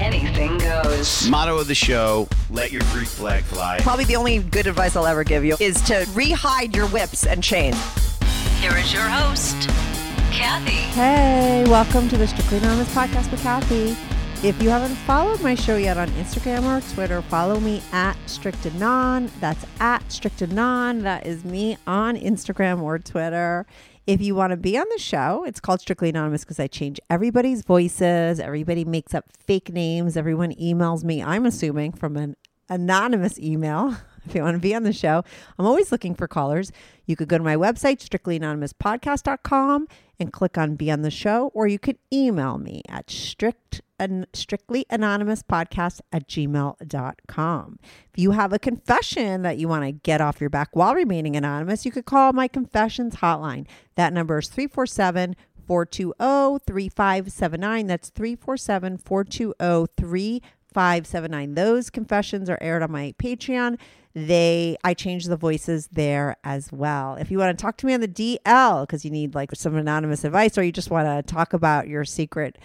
anything goes. Motto of the show let your Greek flag fly. Probably the only good advice I'll ever give you is to rehide your whips and chains. Here is your host, Kathy. Hey, welcome to the Strictly Anonymous podcast with Kathy. If you haven't followed my show yet on Instagram or Twitter, follow me at Strictanon. That's at Strictanon. That is me on Instagram or Twitter. If you want to be on the show, it's called Strictly Anonymous because I change everybody's voices. Everybody makes up fake names. Everyone emails me, I'm assuming, from an anonymous email. If you want to be on the show, I'm always looking for callers. You could go to my website, strictlyanonymouspodcast.com, and click on Be on the Show, or you could email me at strict an strictly anonymous podcast at gmail.com. If you have a confession that you want to get off your back while remaining anonymous, you could call my confessions hotline. That number is 347 420 3579. That's 347 420 3579. Those confessions are aired on my Patreon. They I change the voices there as well. If you want to talk to me on the DL because you need like some anonymous advice or you just want to talk about your secret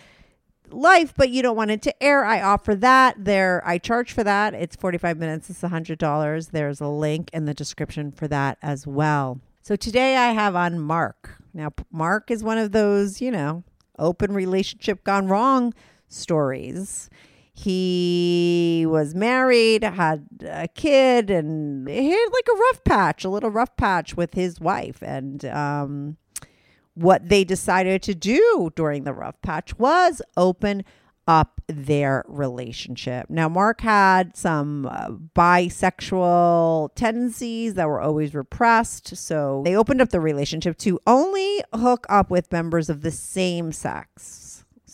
life, but you don't want it to air, I offer that. There, I charge for that. It's 45 minutes. It's a $100. There's a link in the description for that as well. So today I have on Mark. Now, Mark is one of those, you know, open relationship gone wrong stories. He was married, had a kid, and he had like a rough patch, a little rough patch with his wife. And, um, what they decided to do during the rough patch was open up their relationship. Now, Mark had some uh, bisexual tendencies that were always repressed. So they opened up the relationship to only hook up with members of the same sex.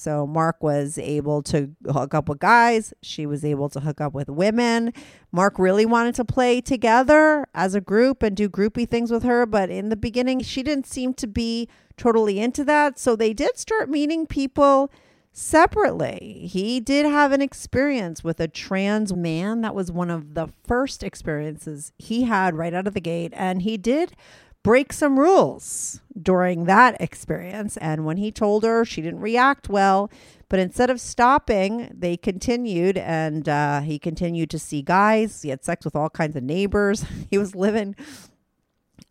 So Mark was able to hook up with guys. She was able to hook up with women. Mark really wanted to play together as a group and do groupie things with her. But in the beginning, she didn't seem to be totally into that. So they did start meeting people separately. He did have an experience with a trans man. That was one of the first experiences he had right out of the gate. And he did break some rules during that experience. And when he told her, she didn't react well. But instead of stopping, they continued, and uh, he continued to see guys. He had sex with all kinds of neighbors. He was living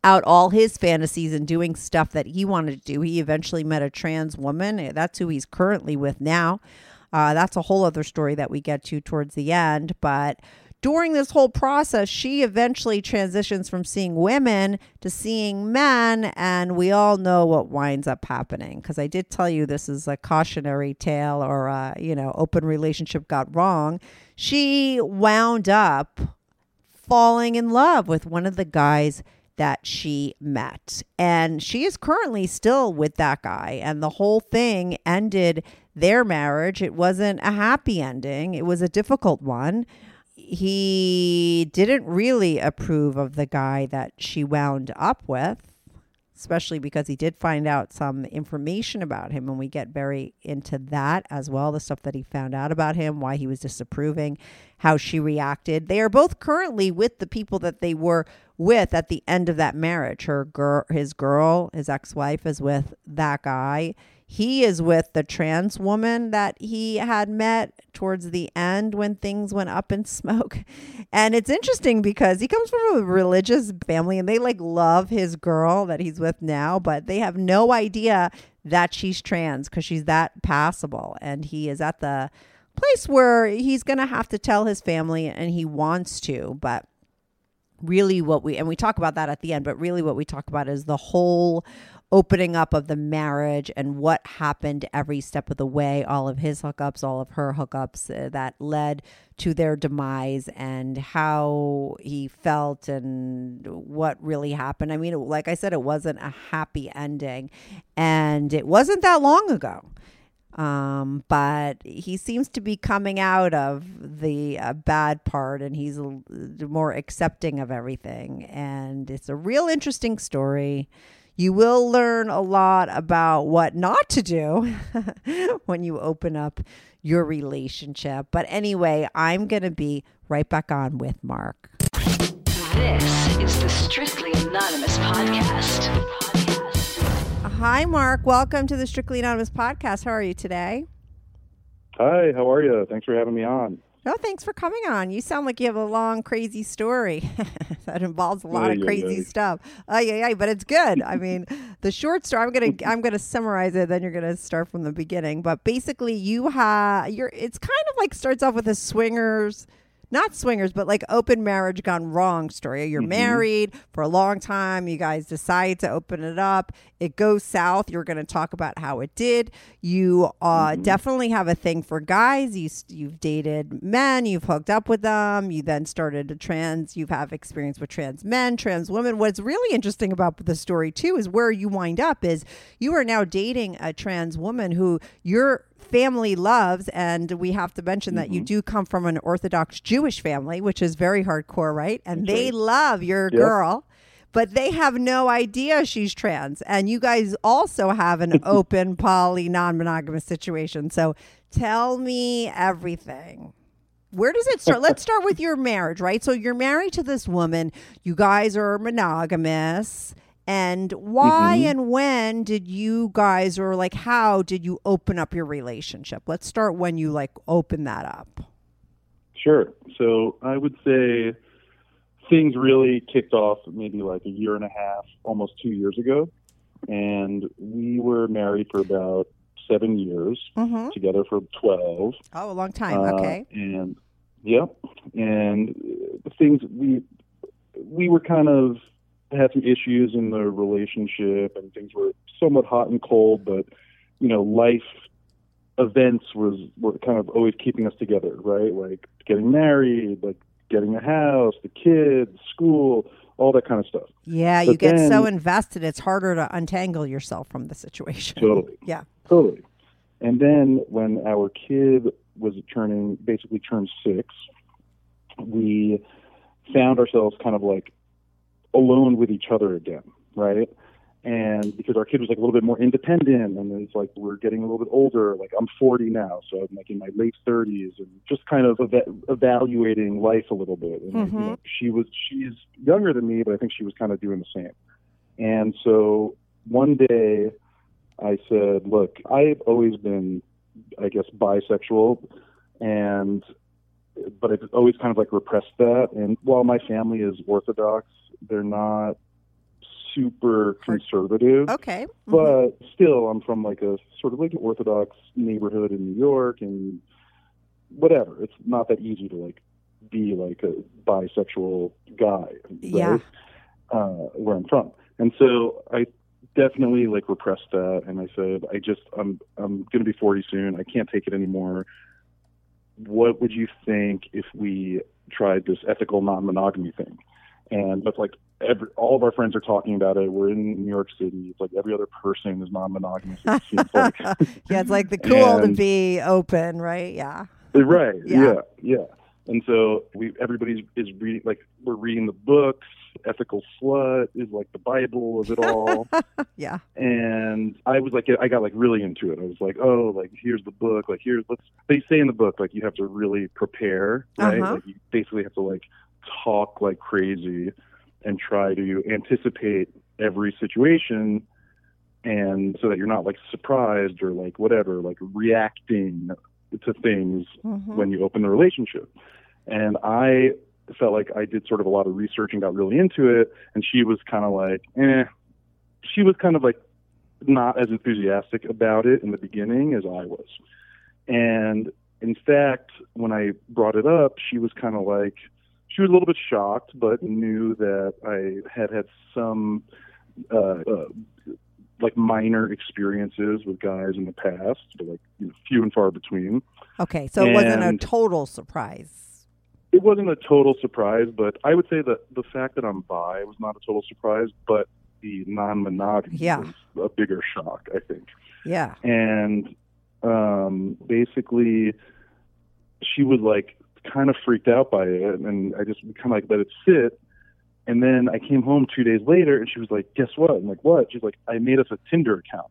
out all his fantasies and doing stuff that he wanted to do. He eventually met a trans woman. That's who he's currently with now. Uh, that's a whole other story that we get to towards the end. But during this whole process, she eventually transitions from seeing women to seeing men. And we all know what winds up happening. Because I did tell you this is a cautionary tale or, a, you know, open relationship got wrong. She wound up falling in love with one of the guys that she met. And she is currently still with that guy. And the whole thing ended their marriage. It wasn't a happy ending, it was a difficult one. He didn't really approve of the guy that she wound up with, especially because he did find out some information about him. And we get very into that as well the stuff that he found out about him, why he was disapproving, how she reacted. They are both currently with the people that they were with at the end of that marriage. Her girl, his girl, his ex-wife is with that guy. He is with the trans woman that he had met towards the end when things went up in smoke. And it's interesting because he comes from a religious family and they like love his girl that he's with now, but they have no idea that she's trans because she's that passable. And he is at the place where he's going to have to tell his family and he wants to, but really what we and we talk about that at the end but really what we talk about is the whole opening up of the marriage and what happened every step of the way all of his hookups all of her hookups uh, that led to their demise and how he felt and what really happened. I mean like i said it wasn't a happy ending. And it wasn't that long ago um, but he seems to be coming out of the uh, bad part and he's a, more accepting of everything. And it's a real interesting story. You will learn a lot about what not to do when you open up your relationship. But anyway, I'm going to be right back on with Mark. This is the Strictly Anonymous podcast. Hi, Mark. Welcome to the Strictly Anonymous podcast. How are you today? Hi, how are you? Thanks for having me on. No, thanks for coming on. You sound like you have a long, crazy story that involves a lot Ay, of crazy ay. stuff. Oh yeah, yeah, but it's good. I mean, the short story. I'm gonna, I'm gonna summarize it. Then you're gonna start from the beginning. But basically, you have, you're. It's kind of like starts off with a swingers. Not swingers, but like open marriage gone wrong story. You're married for a long time. You guys decide to open it up. It goes south. You're going to talk about how it did. You uh, definitely have a thing for guys. You, you've dated men. You've hooked up with them. You then started a trans. You have experience with trans men, trans women. What's really interesting about the story too is where you wind up is you are now dating a trans woman who your family loves and we have to mention that you mm-hmm. do come from an orthodox jewish family which is very hardcore right and they love your girl but they have no idea she's trans and you guys also have an open poly non-monogamous situation so tell me everything where does it start? Let's start with your marriage, right? So you're married to this woman. You guys are monogamous. And why and when did you guys, or like how did you open up your relationship? Let's start when you like open that up. Sure. So I would say things really kicked off maybe like a year and a half, almost two years ago. And we were married for about seven years, Mm-hmm. together for 12. Oh, a long time. Uh, okay. And yep. And uh, things we we were kind of had some issues in the relationship, and things were somewhat hot and cold. But you know, life events was were kind of always keeping us together, right? Like getting married, like getting a house, the kids, school, all that kind of stuff. Yeah, you but get so invested, it's harder to untangle yourself from the situation. Totally. Yeah. Totally. And then when our kid was turning, basically turned six, we found ourselves kind of like alone with each other again, right? And because our kid was like a little bit more independent, and it's like we're getting a little bit older. Like I'm 40 now, so I'm like in my late 30s, and just kind of eva- evaluating life a little bit. And like, you know, mm-hmm. she was she's younger than me, but I think she was kind of doing the same. And so one day, I said, "Look, I've always been, I guess, bisexual, and but I've always kind of like repressed that. And while my family is Orthodox, they're not super conservative. Okay. Mhm. But still, I'm from like a sort of like an Orthodox neighborhood in New York, and whatever. It's not that easy to like be like a bisexual guy, right? Yeah. Uh, where I'm from, and so I definitely like repressed that, and I said, I just I'm I'm gonna be 40 soon. I can't take it anymore. What would you think if we tried this ethical non-monogamy thing? And that's like every, all of our friends are talking about it. We're in New York City. It's like every other person is non-monogamous. It like yeah, it's like the cool to be open, right? Yeah. right. Yeah. Yeah. yeah, And so we everybody's is reading like we're reading the books. Ethical slut is like the Bible of it all. Yeah. and I was like, I got like really into it. I was like, oh, like here's the book. Like here's let's. They say in the book like you have to really prepare, right? Uh-huh. Like you basically have to like talk like crazy and try to anticipate every situation, and so that you're not like surprised or like whatever, like reacting to things Mhm. when you open the relationship. And I felt like I did sort of a lot of research and got really into it. And she was kind of like, eh. She was kind of like not as enthusiastic about it in the beginning as I was. And in fact, when I brought it up, she was kind of like, she was a little bit shocked, but knew that I had had some uh, uh, like minor experiences with guys in the past, but like you know, few and far between. Okay, so it wasn't a total surprise. It wasn't a total surprise, but I would say that the fact that I'm bi was not a total surprise, but the non-monogamy Yeah. was a bigger shock, I think. Yeah. and um, basically she was like kind of freaked out by it and i just kind of like let it sit and then i came home two days later and she was like guess what i'm like what she's like i made us a tinder account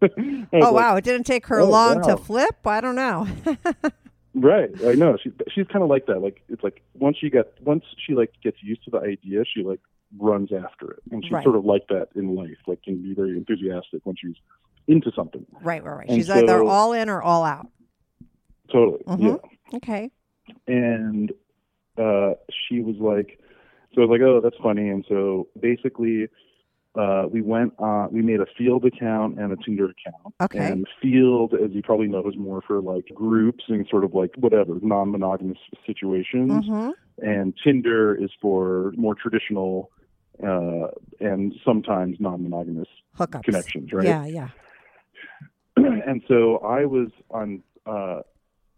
Oh like, wow, it didn't take her oh, long wow. to flip. I don't know. right i know she, she's kind of like that like it's like once she got once she like gets used to the idea she like runs after it and she's Right. sort of like that in life like can be very enthusiastic when she's into something right, right, right. And She's either all in or all out. totally Mhm. yeah Okay. and uh, she was like, so I was like, oh, that's funny. And so basically, uh, we went on, we made a Feeld account and a Tinder account. Okay. And Feeld, as you probably know, is more for like groups and sort of like whatever non-monogamous situations. hmm And Tinder is for more traditional uh, and sometimes non-monogamous Hookups. connections, right? Yeah, yeah. and so I was on uh,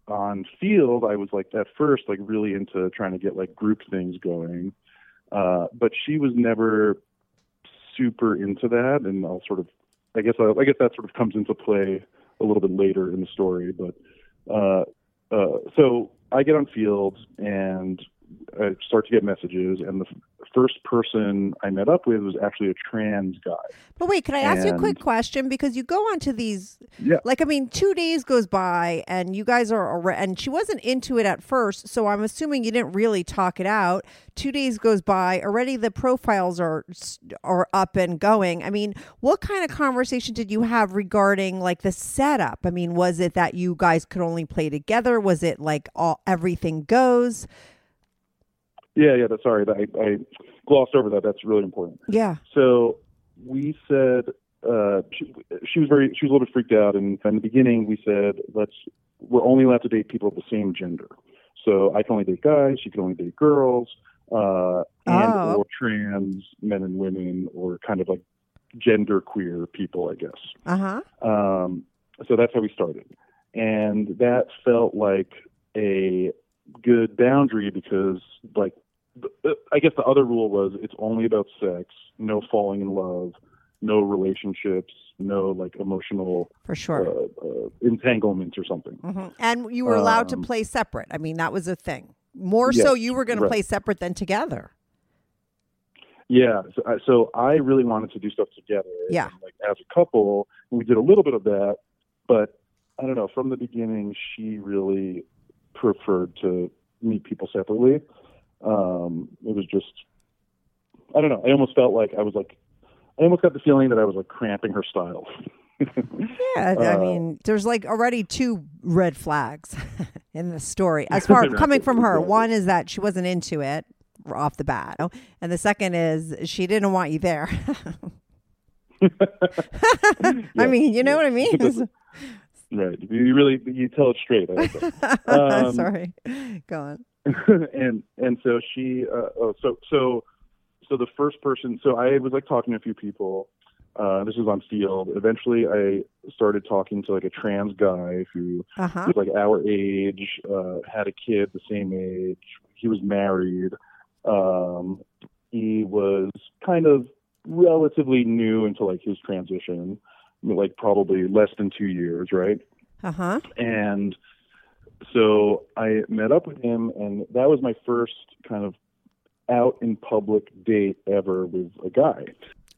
on Feeld. I was like at first like really into trying to get like group things going, uh, but she was never super into that. And I'll sort of, I guess I, I guess that sort of comes into play a little bit later in the story. But uh, uh, so I get on Feeld and I start to get messages, and the first person I met up with was actually a trans guy. But wait, can I ask you a quick question? Because you go onto these, Yeah. like, I mean, two days goes by and you guys are, and she wasn't into it at first. So I'm assuming you didn't really talk it out. Two days goes by, already the profiles are are up and going. I mean, what kind of conversation did you have regarding like the setup? I mean, was it that you guys could only play together? Was it like all everything goes? Yeah, yeah. That's sorry. I, I glossed over that. That's really important. Yeah. So we said uh, she, she was very she was a little bit freaked out, and in the beginning we said let's we're only allowed to date people of the same gender. So I can only date guys. She can only date girls, uh, and Oh. or trans men and women, or kind of like gender queer people, I guess. Uh huh. Um, so that's how we started. And that felt like a good boundary because, like, I guess the other rule was it's only about sex, no falling in love, no relationships, no like emotional For sure. uh, uh, entanglements or something. Mhm. And you were allowed to Um, play separate. I mean, that was a thing. More Yes, so, you were going to play separate than together. Yeah, so I, so I really wanted to do stuff together. Yeah. and, like as a couple, we did a little bit of that, but I don't know. From the beginning, she really preferred to meet people separately. Um, it was just, I don't know. I almost felt like I was like, I almost got the feeling that I was like cramping her style. Yeah, I Uh, mean, there's like already two red flags in the story. As far coming from her, one is that she wasn't into it off the bat, and the second is she didn't want you there. I mean, you know what I mean? Right. You really you tell it straight. I like. Um, Sorry, go on. and and so she uh, oh, so so so the first person so I was like talking to a few people. Uh, this was on Feeld. Eventually, I started talking to like a trans guy who Uh huh. was like our age, uh, had a kid the same age. He was married. Um, he was kind of relatively new into like his transition, like probably less than two years, right? Uh huh. And so I met up with him, and that was my first kind of out in public date ever with a guy.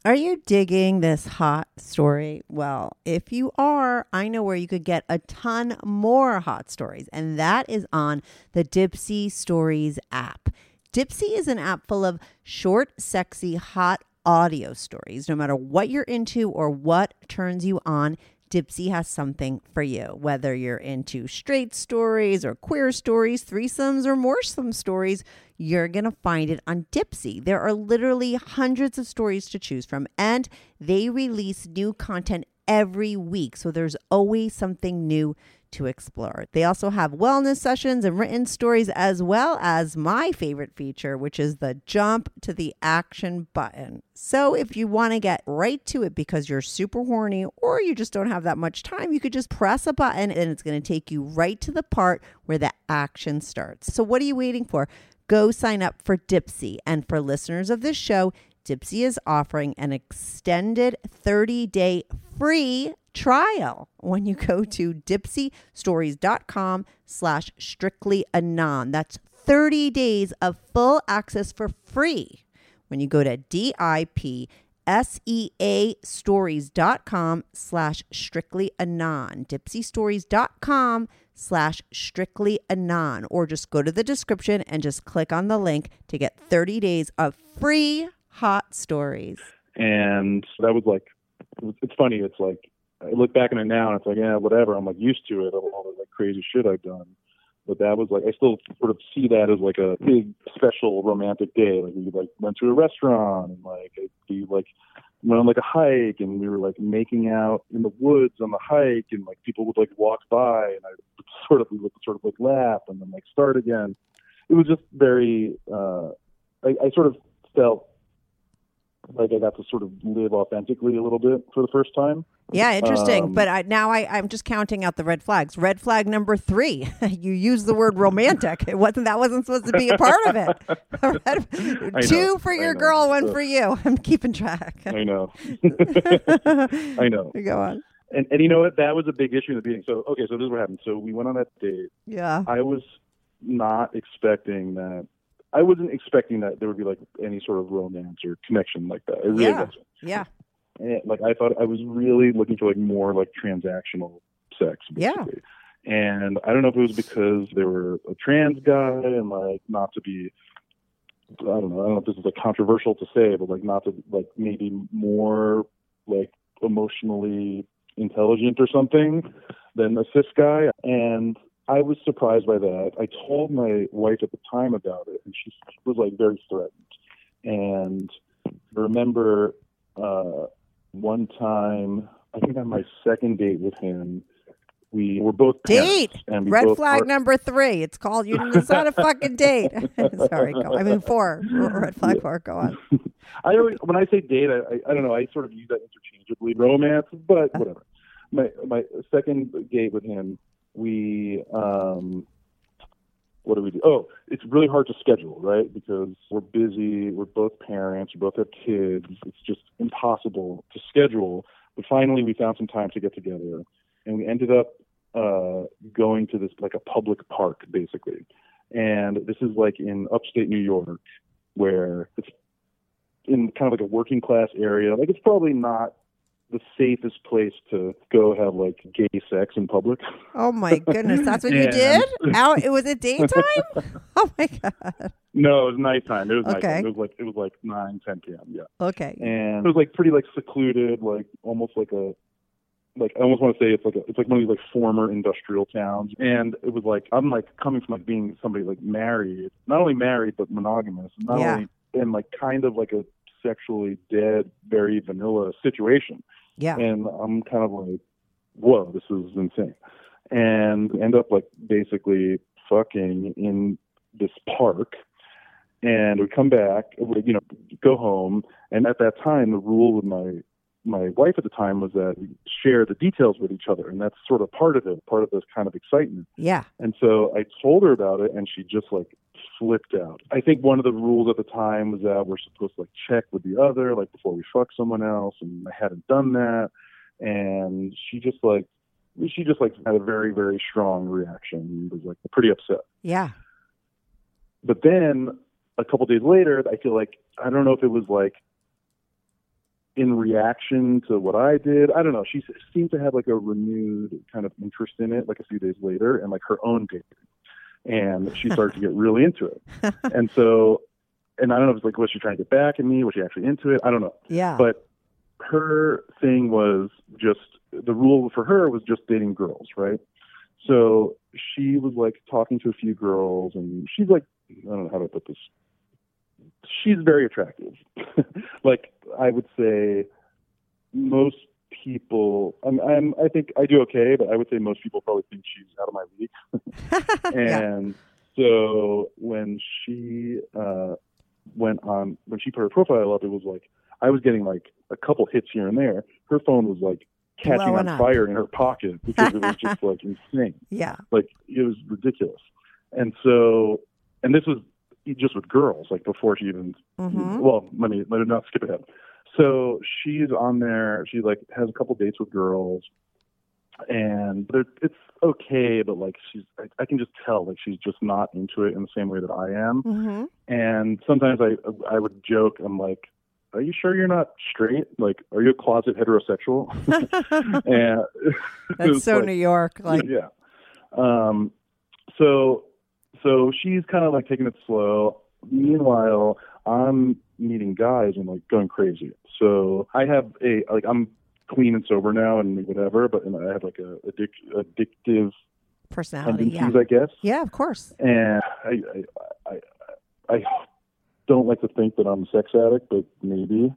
Are you digging this hot story? Well, if you are, I know where you could get a ton more hot stories, and that is on the Dipsea Stories app. Dipsea is an app full of short, sexy, hot audio stories. No matter what you're into or what turns you on, Dipsea has something for you. Whether you're into straight stories or queer stories, threesomes or more moresome stories, you're going to find it on Dipsea. There are literally hundreds of stories to choose from, and they release new content every week. So there's always something new to explore. They also have wellness sessions and written stories, as well as my favorite feature, which is the jump to the action button. So, if you want to get right to it because you're super horny or you just don't have that much time, you could just press a button and it's going to take you right to the part where the action starts. So, what are you waiting for? Go sign up for Dipsea. And for listeners of this show, Dipsea is offering an extended 30 day free trial when you go to dipseastories.com slash strictly anon. That's 30 days of full access for free when you go to D-I-P S-E-A stories.com slash strictly anon. Dipseastories.com slash strictly anon. Or just go to the description and just click on the link to get 30 days of free hot stories. And that was like, it's funny. It's like I look back on it now and it's like, yeah, whatever. I'm like used to it all the like crazy shit I've done. But that was like I still sort of see that as like a big special romantic day. Like we like went to a restaurant and like we like went on like a hike and we were like making out in the woods on the hike and like people would like walk by and I sort of we would sort of like laugh and then like start again. It was just very uh I, I sort of felt like I got to sort of live authentically a little bit for the first time. Yeah, interesting. Um, but I, now I, I'm just counting out the red flags. Red flag number three, you used the word romantic. It wasn't that wasn't supposed to be a part of it. Red- two know, for your know. girl, one Ugh. for you. I'm keeping track. I know. I know. Go on. And and you know what? That was a big issue in the beginning. So okay, so this is what happened. So we went on that date. Yeah. I was not expecting that. I wasn't expecting that there would be like any sort of romance or connection like that. I really Yeah. wasn't. Yeah. And, like I thought I was really looking for like more like transactional sex. Yeah. And I don't know if it was because they were a trans guy and like not to be I don't know, I don't know if this is like controversial to say, but like not to like maybe more like emotionally intelligent or something than a cis guy. And I was surprised by that. I told my wife at the time about it and she was like very threatened. And I remember uh one time I think on my second date with him we were both Date. Red both flag are- number three. It's called you. It's not a fucking date. Sorry. Go. I mean four. Red flag four. Go on. I always, when I say date, I, I, I don't know. I sort of use that interchangeably, romance, but whatever. My my second date with him, we um, what do we do? Oh, it's really hard to schedule, right? Because we're busy. We're both parents. We both have kids. It's just impossible to schedule. But finally, we found some time to get together, and we ended up uh, going to this like a public park, basically. And this is like in upstate New York, where it's in kind of like a working class area. Like it's probably not the safest place to go have like gay sex in public. Oh my goodness. That's what you did? Out. It was it daytime? Oh my god. No, it was nighttime. It was Okay. nighttime. It was like it was like nine, ten p.m. Yeah, Okay. and it was like pretty like secluded, like almost like a like I almost want to say it's like a, it's like one of these like former industrial towns, and it was like I'm like coming from like being somebody like married, not only married but monogamous, not Yeah. only and like kind of like a sexually dead, very vanilla situation. Yeah. and I'm kind of like, whoa, this is insane. And end up like basically fucking in this park. And we come back, we, you know, go home. And at that time, the rule with my my wife at the time was that we share the details with each other, and that's sort of part of it, part of this kind of excitement. Yeah. And so I told her about it, and she just like flipped out. I think one of the rules at the time was that we're supposed to like check with the other, like before we fuck someone else, and I hadn't done that. And she just like, she just like had a very very strong reaction. and Was like pretty upset. Yeah. But then a couple days later, I feel like I don't know if it was like in reaction to what I did. I don't know. She seemed to have like a renewed kind of interest in it, like a few days later, and like her own dating. And she started to get really into it. And so, and I don't know if it's like, was she trying to get back at me? Was she actually into it? I don't know. Yeah. But her thing was just the rule for her was just dating girls, right? So she was like talking to a few girls, and she's like, I don't know how to put this. She's very attractive. like I would say, most people. I'm, I'm. I think I do okay, but I would say most people probably think she's out of my league. Yeah. and so when she uh, went on, when she put her profile up, it was like I was getting like a couple hits here and there. Her phone was like catching Blowing on up. fire in her pocket because it was just like insane. Yeah. Like it was ridiculous. And so, and this was just with girls, like before she even. Mhm. Well, let me let me not skip ahead. So she's on there. She like has a couple dates with girls, and it's okay, but like she's, I, I can just tell like she's just not into it in the same way that I am. Mhm. And sometimes I I would joke, I'm like, "Are you sure you're not straight? Like, are you a closet heterosexual?" and That's so like- New York. Like, yeah. Um, so so she's kind of like taking it slow. Meanwhile, I'm meeting guys and like going crazy. So I have a like I'm clean and sober now and whatever, but and I have like a addic- addictive personality. Yeah. I guess. Yeah, of course. And I, I I I don't like to think that I'm a sex addict, but maybe.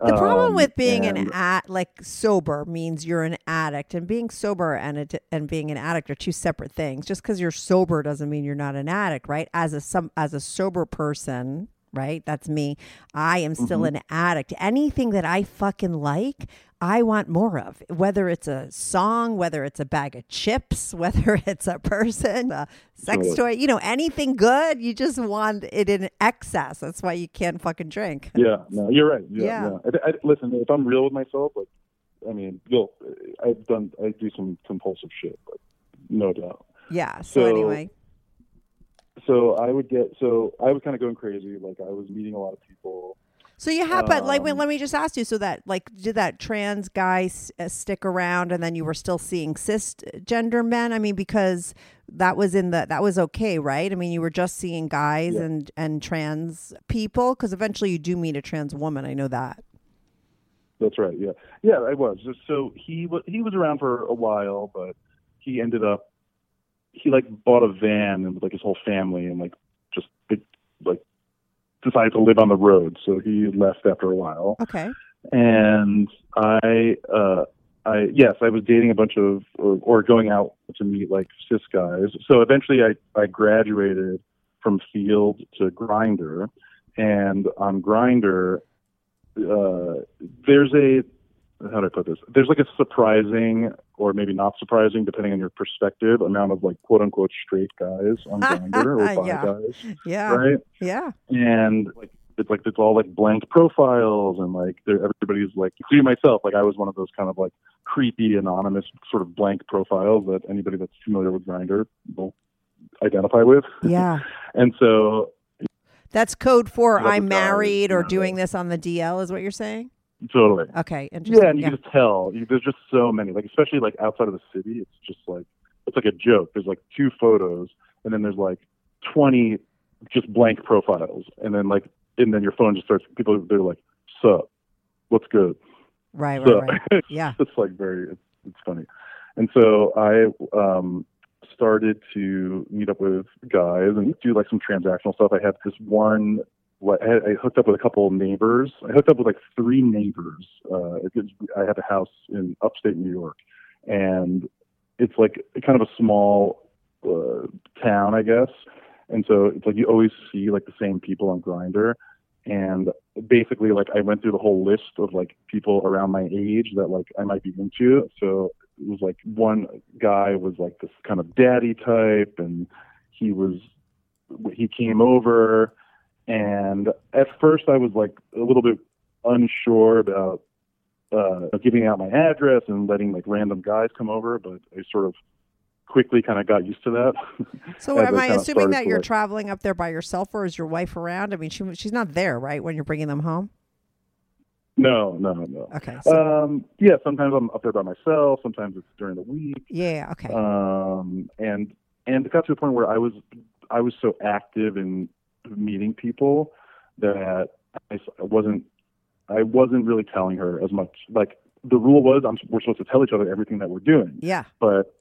The problem Um, with being an at like sober means you're an addict, and being sober and a, and being an addict are two separate things. Just because you're sober doesn't mean you're not an addict, right? As a some as a sober person, right? That's me. I am still Mm-hmm. an addict. Anything that I fucking like, I want more of. Whether it's a song, whether it's a bag of chips, whether it's a person, a sex Totally. toy, you know, anything good, you just want it in excess. That's why you can't fucking drink. Yeah, no, you're right. Yeah, Yeah. yeah. I, I, listen, if I'm real with myself, like, I mean, you'll, I've done, I do some compulsive shit, but no doubt. Yeah. So, So- anyway. So I would get, so I was kind of going crazy. Like I was meeting a lot of people. So you have, but like, wait, Um, let me just ask you. So that, like, did that trans guy s- uh, stick around, and then you were still seeing cisgender men? I mean, because that was in the that was okay, right? I mean, you were just seeing guys Yeah. and and trans people, because eventually you do meet a trans woman. I know that. That's right. Yeah, yeah, I was. So he was, he was around for a while, but he ended up, he like bought a van and with like his whole family and like just like decided to live on the road. So he left after a while. Okay. and I, uh, I yes, I was dating a bunch of or, or going out to meet like cis guys. So eventually, I I graduated from Feeld to Grindr, and on Grindr, uh, there's a how do I put this? There's like a surprising or maybe not surprising, depending on your perspective, amount of like quote unquote straight guys on Grindr or bi Yeah. guys, Yeah. right? Yeah. and like it's like it's all like blank profiles and like everybody's like including myself like i was one of those kind of like creepy anonymous sort of blank profiles that anybody that's familiar with Grindr will identify with Yeah. and so That's code for I'm married or doing this on the DL, is what you're saying? Totally Okay. Interesting. yeah and you can just tell you, there's just so many like especially like outside of the city it's just like it's like a joke there's like two photos and then there's like 20 just blank profiles and then like and then your phone just starts people they're like sup what's good Right. Right. Right. Yeah. it's like very it's, it's funny and so i um started to meet up with guys and do like some transactional stuff i had this one what I, hooked up with a couple of neighbors. I hooked up with like three neighbors uh i have a house in upstate new york and it's like kind of a small uh, town i guess. And so it's like you always see like the same people on Grindr and basically like I went through the whole list of like people around my age that like I might be into. So it was like one guy was like this kind of daddy type and he was he came over and at first I was like a little bit unsure about uh giving out my address and letting like random guys come over, but I sort of quickly kind of got used to that. So am I kinda assuming that you're like- traveling up there by yourself, or is your wife around? I mean, she she's not there, right? When you're bringing them home. No, no, no. Okay. So, Um, yeah, sometimes I'm up there by myself. Sometimes it's during the week. yeah. Okay. Um, and and it got to a point where I was I was so active in meeting people that I wasn't I wasn't really telling her as much. Like the rule was, I'm, we're supposed to tell each other everything that we're doing. yeah. But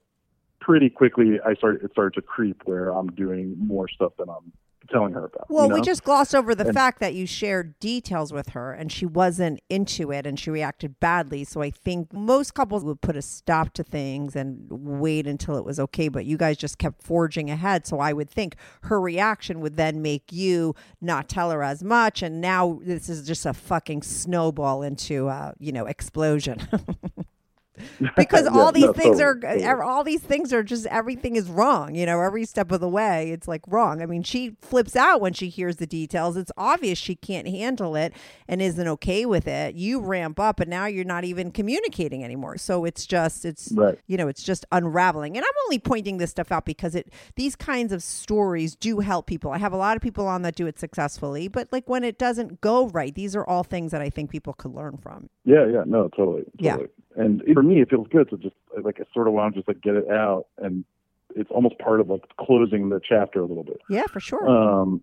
pretty quickly, I started it started to creep where I'm doing more stuff than I'm telling her about. Well, you we just glossed over the And- fact that you shared details with her and she wasn't into it and she reacted badly. So I think most couples would put a stop to things and wait until it was okay. But you guys just kept forging ahead. So I would think her reaction would then make you not tell her as much. And now this is just a fucking snowball into, uh, you know, explosion. because Yeah, all these no, things totally, are all these things are just everything is wrong you know every step of the way it's like wrong. I mean she flips out when she hears the details. It's obvious she can't handle it and isn't okay with it. You ramp up and now you're not even communicating anymore. So it's just it's Right. you know it's just unraveling. And i'm only pointing this stuff out because it these kinds of stories do help people. I have a lot of people on that do it successfully but like when it doesn't go right these are all things that i think people could learn from. Yeah, yeah, no, totally, Yeah. totally. And for me, it feels good to just like I sort of want to just like get it out, and it's almost part of like closing the chapter a little bit. yeah for sure Um,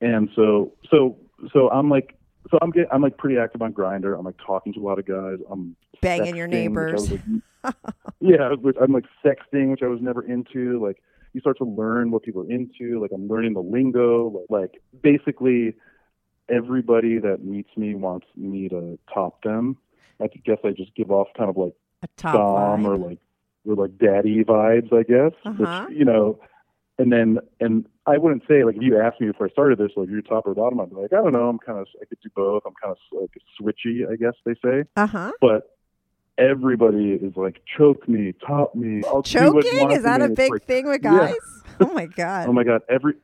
and so, so, so I'm like, so I'm getting, I'm like pretty active on Grindr. I'm like talking to a lot of guys. I'm Banging your sexting, which was, neighbors. like, yeah, which I'm like sexting, which I was never into. Like you start to learn what people are into. Like I'm learning the lingo. Like, like basically everybody that meets me wants me to top them. I guess I just give off kind of like a top dom vibe. or like or like daddy vibes, I guess. Uh-huh. Which you know, and then and I wouldn't say like if you asked me before I started this, like you're top or bottom, I'd be like, I don't know, I'm kind of I could do both. I'm kind of like switchy, I guess they say. uh-huh But everybody is like, choke me, top me. I'll do what you choking is that a big like, thing with yeah. guys oh my god Oh my god, every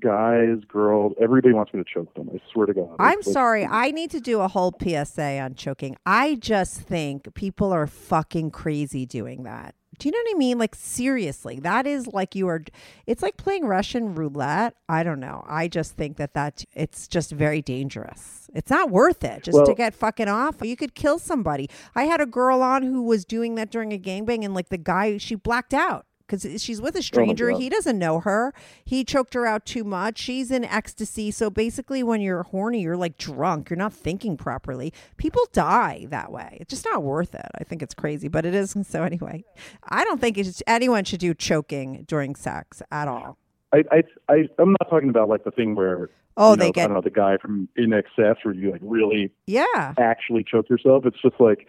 guys, girls, everybody wants me to choke them. I swear to God. i'm It's sorry i need to do a whole psa on choking. I just think people are fucking crazy doing that. Do you know what i mean? Like seriously that is like you are it's like playing russian roulette. I don't know. I just think that that it's just very dangerous. It's not worth it just to get fucking off. You could kill somebody. I had a girl on who was doing that during a gangbang and like the guy she blacked out because she's with a oh stranger. God. he doesn't know her. He choked her out too much. She's in ecstasy. So basically, when you're horny, you're like drunk. You're not thinking properly. People die that way. It's just not worth it. I think it's crazy, but it is. So anyway, I don't think it's, anyone should do choking during sex at all. I, I, I, I'm not talking about like the thing where Oh, you they know, I get don't know the guy from INXS where you like really yeah. actually choke yourself. It's just like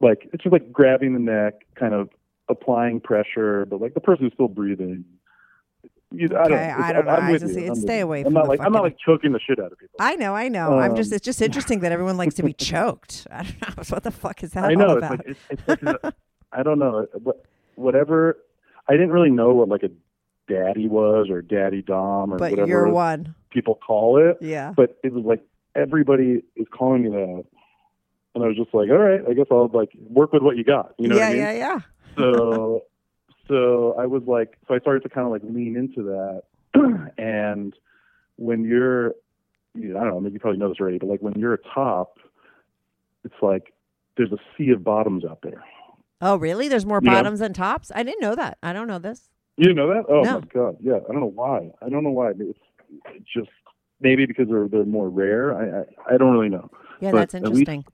like it's just like grabbing the neck, kind of applying pressure, but like the person person's still breathing. You, I don't, Okay, I don't know. I'm I just- you. it's stay away I'm from not like I'm not like choking the shit out of people. I know, I know. I'm just Um, it's just interesting that everyone likes to be choked. I don't know. What the fuck is that I all know it's about? like it's, it's like I don't know whatever. I didn't really know what like a daddy was or daddy dom or but whatever you're one. people call it. Yeah. but it was like everybody is calling me that, and I was just like, all right, I guess I'll like work with what you got. You know yeah, what I mean? yeah, yeah. So, so I was like, so I started to kind of like lean into that, and when you're, you know, I don't know, maybe you probably know this already, but like when you're a top, it's like there's a sea of bottoms out there. Oh, really? There's more You know? bottoms than tops? I didn't know that. I don't know this. You didn't know that? Oh No. my god, yeah. I don't know why. I don't know why. It's, it's just maybe because they're they're more rare. I I, I don't really know. Yeah, But that's interesting.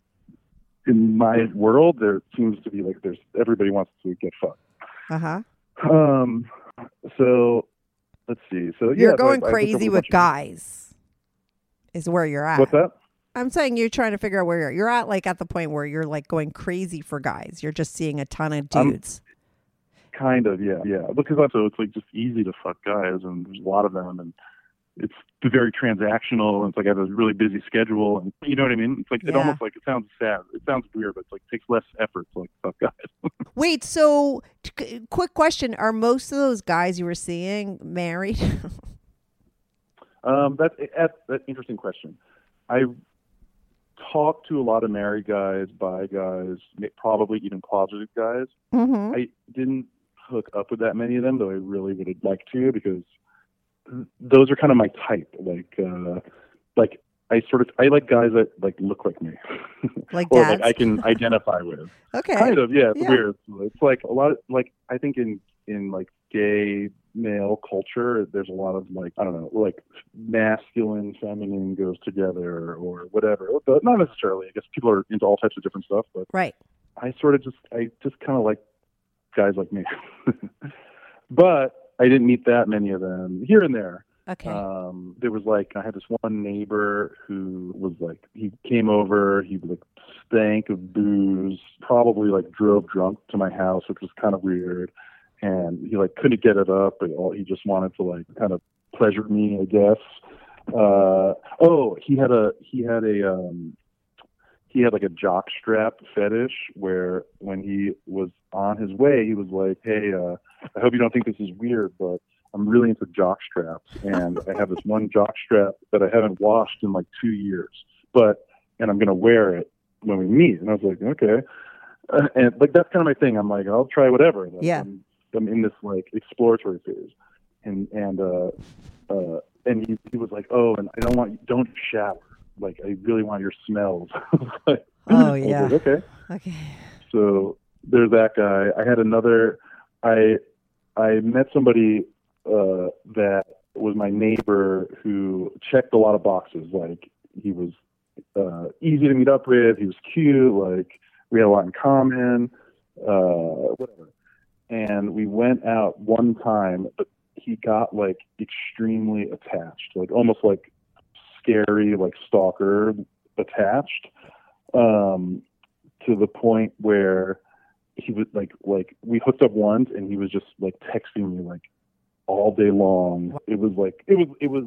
In my world, there seems to be like there's everybody wants to get fucked. Uh huh. Um, so let's see. So You're I- going I crazy a with bunch of- guys, is where you're at. What's that? I'm saying you're trying to figure out where you're. You're at like at the point where you're like going crazy for guys. You're just seeing a ton of dudes. Kind of, yeah, yeah. Because also it's like just easy to fuck guys, and there's a lot of them, and it's very transactional. And it's like I have a really busy schedule, and you know what I mean. It's like it almost like it sounds sad. It sounds weird, but it's like it takes less effort to like fuck guys. Wait, so t- quick question: Are most of those guys you were seeing married? Um, that's that's that's an interesting question. I talked to a lot of married guys, bi guys, probably even closeted guys. mm-hmm. I didn't hook up with that many of them, though I really would have liked to because those are kind of my type. Like, uh, like I sort of I like guys that like look like me, Like or dads. like I can identify with. Okay. Kind of, yeah. It's Yeah. weird. It's like a lot. Of, like I think in in like gay male culture, there's a lot of like I don't know, like masculine, feminine goes together or whatever. But not necessarily. I guess people are into all types of different stuff, but Right. I sort of just I just kind of like guys like me. but I didn't meet that many of them here and there. Okay. Um, there was like I had this one neighbor who was like he came over, he like stank of booze, probably like drove drunk to my house, which was kind of weird. And he like couldn't get it up, but all, he just wanted to like kind of pleasure me, I guess. Uh, oh, he had a he had a um, he had like a jock strap fetish where when he was on his way, he was like, "Hey, uh, I hope you don't think this is weird, but I'm really into jock straps, and I have this one jock strap that I haven't washed in like two years, but and I'm gonna wear it when we meet." And I was like, "Okay," uh, and like that's kind of my thing. I'm like, I'll try whatever. Like, Yeah. I'm, I'm in this like exploratory phase, and and uh, uh, and he he was like, "Oh, and I don't want you, don't shower." Like I really want your smells. Like- Oh, yeah. like, okay. Okay. So there's that guy. I had another. I I met somebody uh, that was my neighbor who checked a lot of boxes. Like he was uh, easy to meet up with. He was cute. Like we had a lot in common. Uh, whatever. And we went out one time, but he got like extremely attached, like almost like scary, like stalker attached. Um, to the point where he was like like we hooked up once and he was just like texting me like all day long. It was like it was it was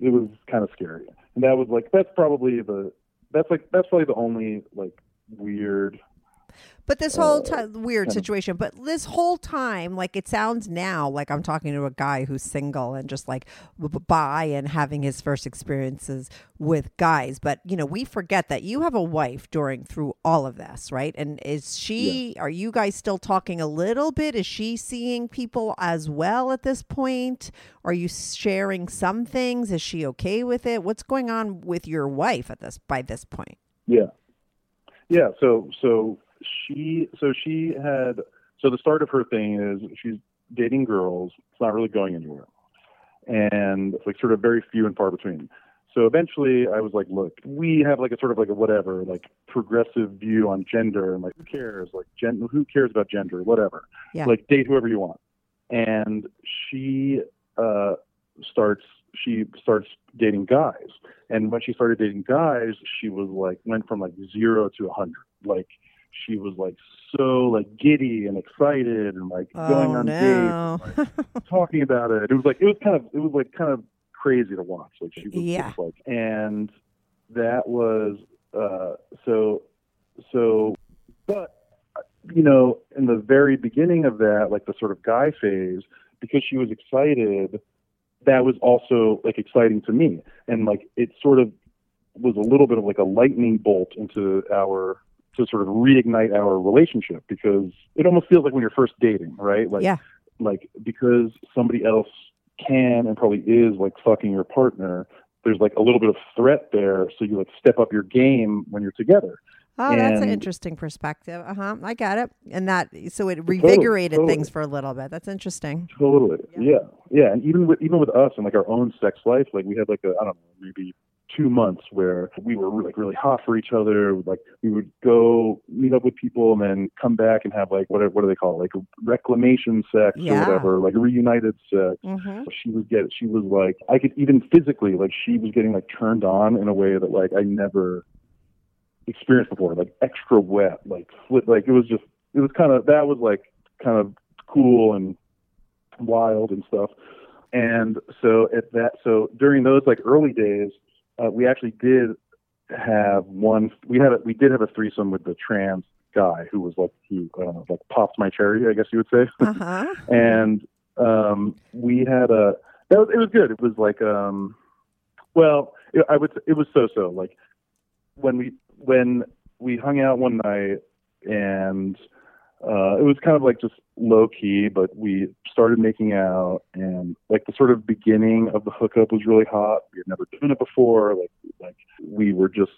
it was kind of scary. And that was like that's probably the that's like that's probably the only like weird But this whole Uh, ti- weird situation, but this whole time, like it sounds now like I'm talking to a guy who's single and just like b- b- bi and having his first experiences with guys. But you know, we forget that you have a wife during through all of this, right? And is she? Are you guys still talking a little bit? Is she seeing people as well at this point? Are you sharing some things? Is she okay with it? What's going on with your wife at this by this point? Yeah. Yeah, so so she so she had so the start of her thing is she's dating girls. It's not really going anywhere. And it's like sort of very few and far between. So eventually I was like, look, we have like a sort of like a whatever, like progressive view on gender and like who cares? Like gen who cares about gender? Whatever. Yeah. Like date whoever you want. And she uh starts she starts dating guys. And when she started dating guys, she was like went from like zero to a hundred. Like she was like so like giddy and excited and like going oh on dates, no! talking about it. It was like it was kind of it was like kind of crazy to watch. Like she was Yeah. just like and that was uh so so but you know, in the very beginning of that, like the sort of guy phase, because she was excited, that was also like exciting to me. And like it sort of was a little bit of like a lightning bolt into our to sort of reignite our relationship because it almost feels like when you're first dating, right? Like Yeah. like because somebody else can and probably is like fucking your partner, there's like a little bit of threat there. So you like step up your game when you're together. Oh, that's an interesting perspective. Uh huh. I got it. And that so it revigorated totally. things for a little bit. That's interesting. Totally. Yeah. yeah. And even with even with us and like our own sex life, like we had like a I don't know, maybe two months where we were like really hot for each other. Like we would go meet up with people and then come back and have like what what do they call it? Like reclamation sex Yeah. or whatever, like reunited sex. Mm-hmm. She was get she was like I could even physically like she was getting like turned on in a way that like I never experienced before, like extra wet, like split like it was just it was kind of that was like kind of cool and wild and stuff. And so at that, so during those like early days, uh, we actually did have one. We had a, we did have a threesome with the trans guy who was like he I don't know like popped my cherry, I guess you would say. Uh huh. and um, we had a that was it was good. It was like um, well, it, I would it was so so like when we when we hung out one night and uh, it was kind of like just low key, but we started making out, and like the sort of beginning of the hookup was really hot. We had never done it before. Like, like we were just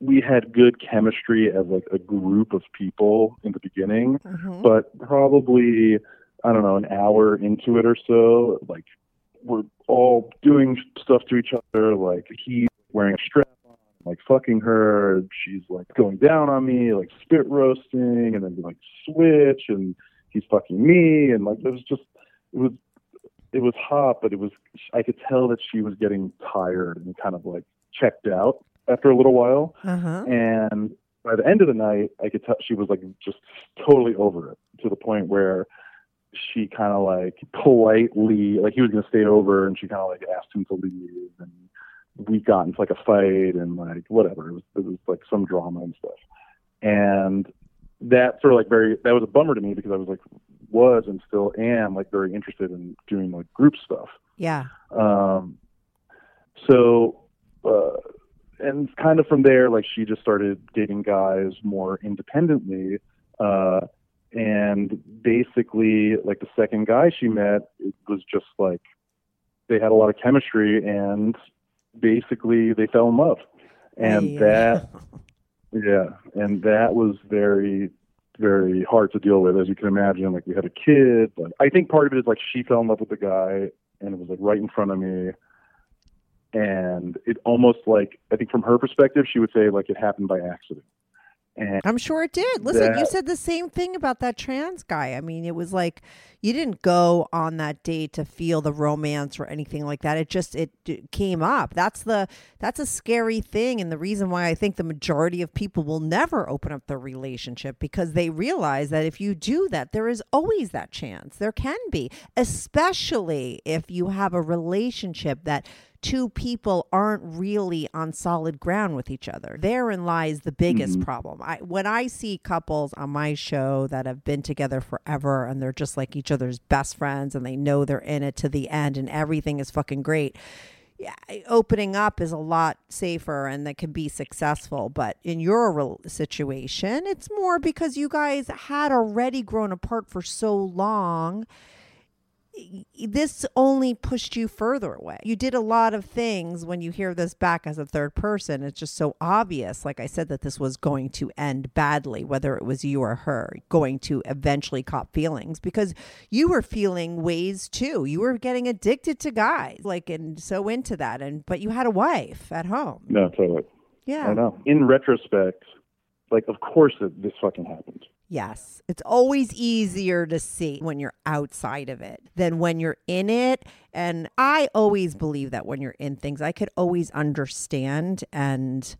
we had good chemistry as like a group of people in the beginning, hmm but probably I don't know an hour into it or so, like we're all doing stuff to each other. Like he's wearing a strap like fucking her. She's like going down on me, like spit roasting, and then like switch, and he's fucking me, and like it was just it was it was hot, but it was I could tell that she was getting tired and kind of like checked out after a little while. Uh-huh. And by the end of the night, I could tell she was like just totally over it to the point where she kind of like politely, like he was going to stay over and she kind of like asked him to leave. And we got into like a fight and like whatever. It was, it was like some drama and stuff. And that sort of like very, that was a bummer to me because I was like, was and still am like very interested in doing like group stuff. Yeah. Um, so, uh, and kind of from there, like she just started dating guys more independently. Uh, and basically, like the second guy she met, it was just like they had a lot of chemistry, and basically they fell in love. And Yeah. that, yeah, and that was very, very hard to deal with, as you can imagine. Like we had a kid, but I think part of it is like she fell in love with the guy, and it was like right in front of me. And it almost like I think from her perspective, she would say like it happened by accident. And I'm sure it did. Listen, you said the same thing about that trans guy. I mean, it was like you didn't go on that date to feel the romance or anything like that. It just it, d came up. That's the that's a scary thing and the reason why I think the majority of people will never open up their relationship because they realize that if you do that, there is always that chance. There can be, especially if you have a relationship that two people aren't really on solid ground with each other. Therein lies the biggest mm-hmm. problem. I when I see couples on my show that have been together forever and they're just like each other's best friends and they know they're in it to the end and everything is fucking great. Yeah, opening up is a lot safer and that can be successful. But in your situation, it's more because you guys had already grown apart for so long this only pushed you further away. You did a lot of things when you hear this back as a third person. It's just so obvious, like I said, that this was going to end badly, whether it was you or her, going to eventually cop feelings because you were feeling ways too. You were getting addicted to guys, like, and so into that. And, but you had a wife at home. no, totally. Yeah. I know. In retrospect, like of course this fucking happened. Yes. It's always easier to see when you're outside of it than when you're in it. And I always believe that when you're in things, I could always understand and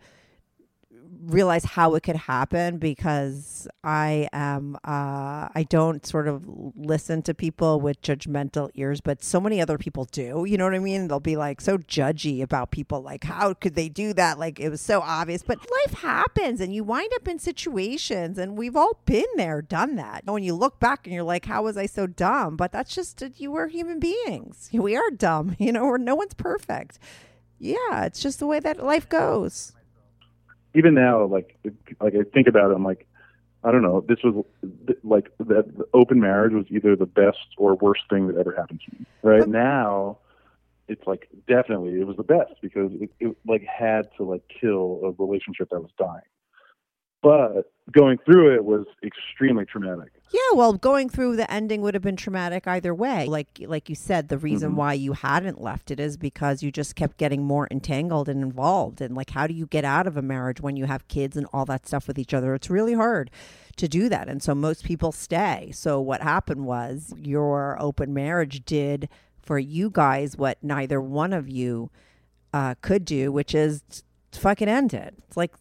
realize how it could happen because I am uh I don't sort of listen to people with judgmental ears but so many other people do you know what I mean? They'll be like so judgy about people like how could they do that? Like it was so obvious but life happens and you wind up in situations and we've all been there done that. When you look back and you're like how was I so dumb? But that's just you were human beings. We are dumb you know no one's perfect. Yeah it's just the way that life goes Even now, like like I think about it, I'm like, I don't know. This was like that the open marriage was either the best or worst thing that ever happened to me. Right But- now, it's like definitely it was the best because it, it like had to like kill a relationship that was dying. But going through it was extremely traumatic. Yeah, well, going through the ending would have been traumatic either way. Like like you said, the reason Mhm. why you hadn't left it is because you just kept getting more entangled and involved. And like how do you get out of a marriage when you have kids and all that stuff with each other? It's really hard to do that. And so most people stay. So what happened was your open marriage did for you guys what neither one of you uh, could do, which is fucking end it. It's like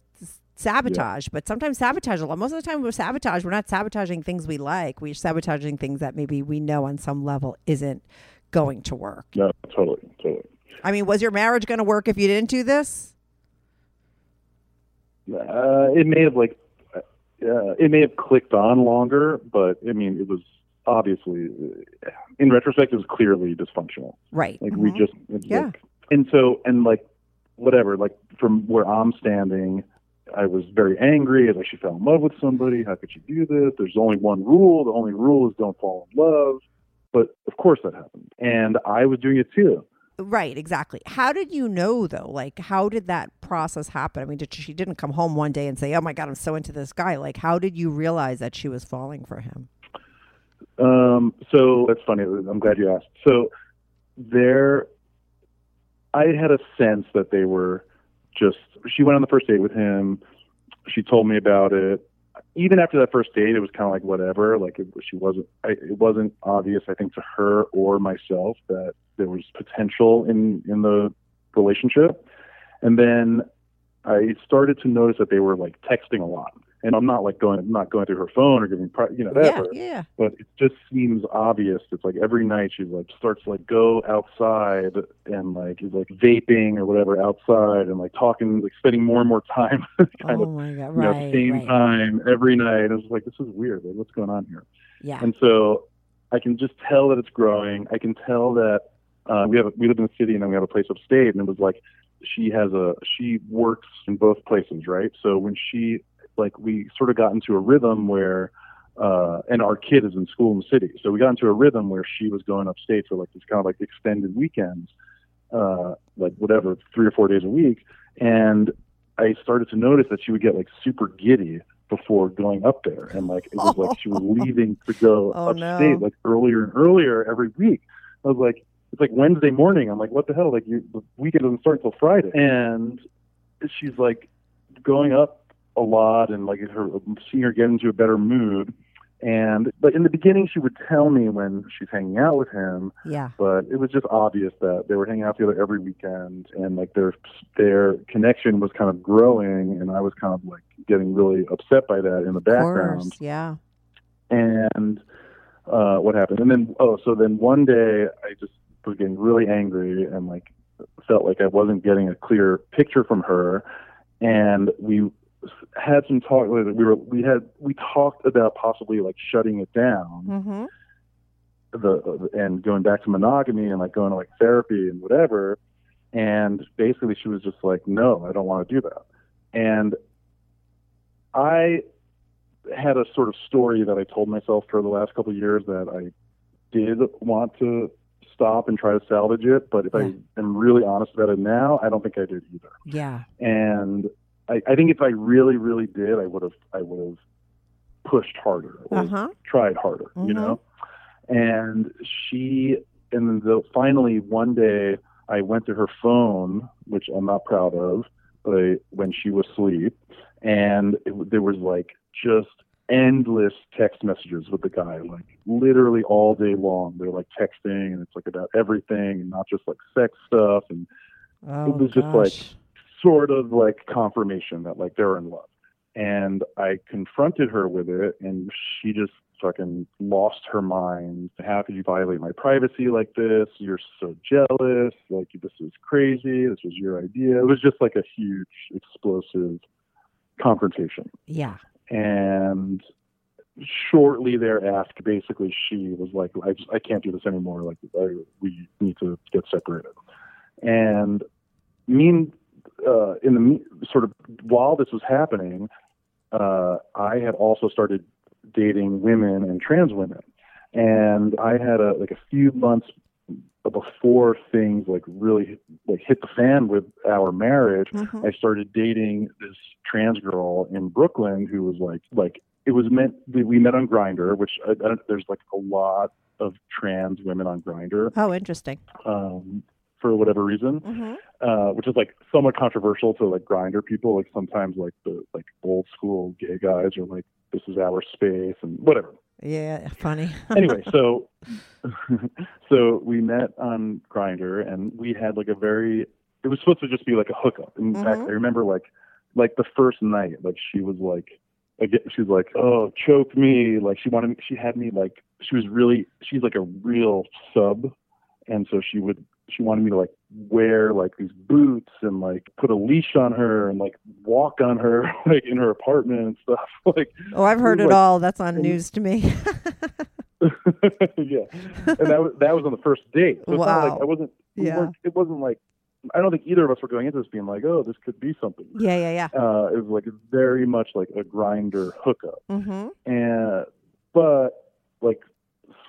sabotage, but sometimes sabotage a lot. Most of the time, we're sabotage. We're not sabotaging things we like. We're sabotaging things that maybe we know on some level isn't going to work. No, totally, totally. I mean, was your marriage going to work if you didn't do this? Uh, it may have like uh, it may have clicked on longer, but I mean, it was obviously uh, in retrospect, it was clearly dysfunctional. Right. Like we Mhm. just Yeah. like- and so and like whatever, like from where I'm standing, I was very angry. Like she fell in love with somebody. How could she do this? There's only one rule. The only rule is don't fall in love. But of course that happened, and I was doing it too. Right, exactly. How did you know though? Like, how did that process happen? I mean, did she didn't come home one day and say, "Oh my god, I'm so into this guy." Like, how did you realize that she was falling for him? Um, so that's funny. I'm glad you asked. So there, I had a sense that they were just. She went on the first date with him. She told me about it. even after that first date, it was kind of like whatever. Like it, she wasn't. I, it wasn't obvious, I think, to her or myself that there was potential in in the relationship. And then I started to notice that they were like texting a lot. And I'm not like going, I'm not going through her phone or giving, pri- you know, whatever. yeah. yeah. But it just seems obvious. It's like every night she like starts like go outside and like is like vaping or whatever outside and like talking, like spending more and more time kind oh of my god! know, Right. at the same right. time every night. It's like this is weird. Like what's going on here? Yeah. And so I can just tell that it's growing. I can tell that uh, we have a, we live in the city and then we have a place upstate, and it was like she has a she works in both places, right? So when she like we sort of got into a rhythm where uh and our kid is in school in the city. So we got into a rhythm where she was going upstate for like these kind of like extended weekends uh like whatever three or four days a week. And i started to notice that she would get like super giddy before going up there. And like it was like she was leaving to go Oh, upstate no. like earlier and earlier every week. I was like it's like wednesday morning. I'm like what the hell? Like you the weekend doesn't start until friday. And she's like going up a lot and like her seeing her get into a better mood and but in the beginning she would tell me when she's hanging out with him Yeah. but it was just obvious that they were hanging out together every weekend and like their their connection was kind of growing and I was kind of like getting really upset by that in the background course. Yeah. and uh what happened and then oh so then one day I just was getting really angry and like felt like I wasn't getting a clear picture from her and we had some talk we were we had we talked about possibly like shutting it down Mm-hmm. the and going back to monogamy and like going to like therapy and whatever and basically she was just like no i don't want to do that and i had a sort of story that i told myself for the last couple of years that i did want to stop and try to salvage it but if Yeah. i am really honest about it now i don't think i did either Yeah. and I, I think if I really, really did, I would have, I would have pushed harder or Uh huh. tried harder, Mhm. you know. And she, and then the, finally one day, I went to her phone, which I'm not proud of, but I, when she was asleep, and it, there was like just endless text messages with the guy, like literally all day long. They're like texting, and it's like about everything, and not just like sex stuff, and Oh, was just like- gosh. Sort of like confirmation that like they're in love. And I confronted her with it, and she just fucking lost her mind. How could you violate my privacy like this? You're so jealous. Like this is crazy. This was your idea. It was just like a huge, explosive confrontation. Yeah. And shortly thereafter, basically, she was like, "I just, I can't do this anymore. Like, I, we need to get separated." And mean, uh, in the sort of while this was happening, uh, I had also started dating women and trans women, and I had a like a few months before things like really like hit the fan with our marriage. Mhm. I started dating this trans girl in Brooklyn who was like like it was meant we, we met on Grindr, which I, I there's like a lot of trans women on Grindr Oh, interesting. um, for whatever reason, Mm-hmm. uh, which is like somewhat controversial to like Grindr people. Like sometimes like the like old school gay guys are like this is our space and whatever Yeah. Funny. anyway, so so we met on Grindr, and we had like a very. It was supposed to just be like a hookup. In fact, Mhm. I remember like like the first night, like she was like. Again, she was like, "Oh, choke me!" Like she wanted, me, she had me like she was really, she's like a real sub, and so she would, she wanted me to like wear like these boots and like put a leash on her and like walk on her like in her apartment and stuff. Like Oh, I've heard it like- all. That's on news to me. yeah, and that was that was on the first date. So Wow. like I wasn't. Yeah. it wasn't like I don't think either of us were going into this being like, oh, this could be something. yeah. Yeah. Yeah. Uh, it was like very much like a Grindr hookup, Mm-hmm. and but like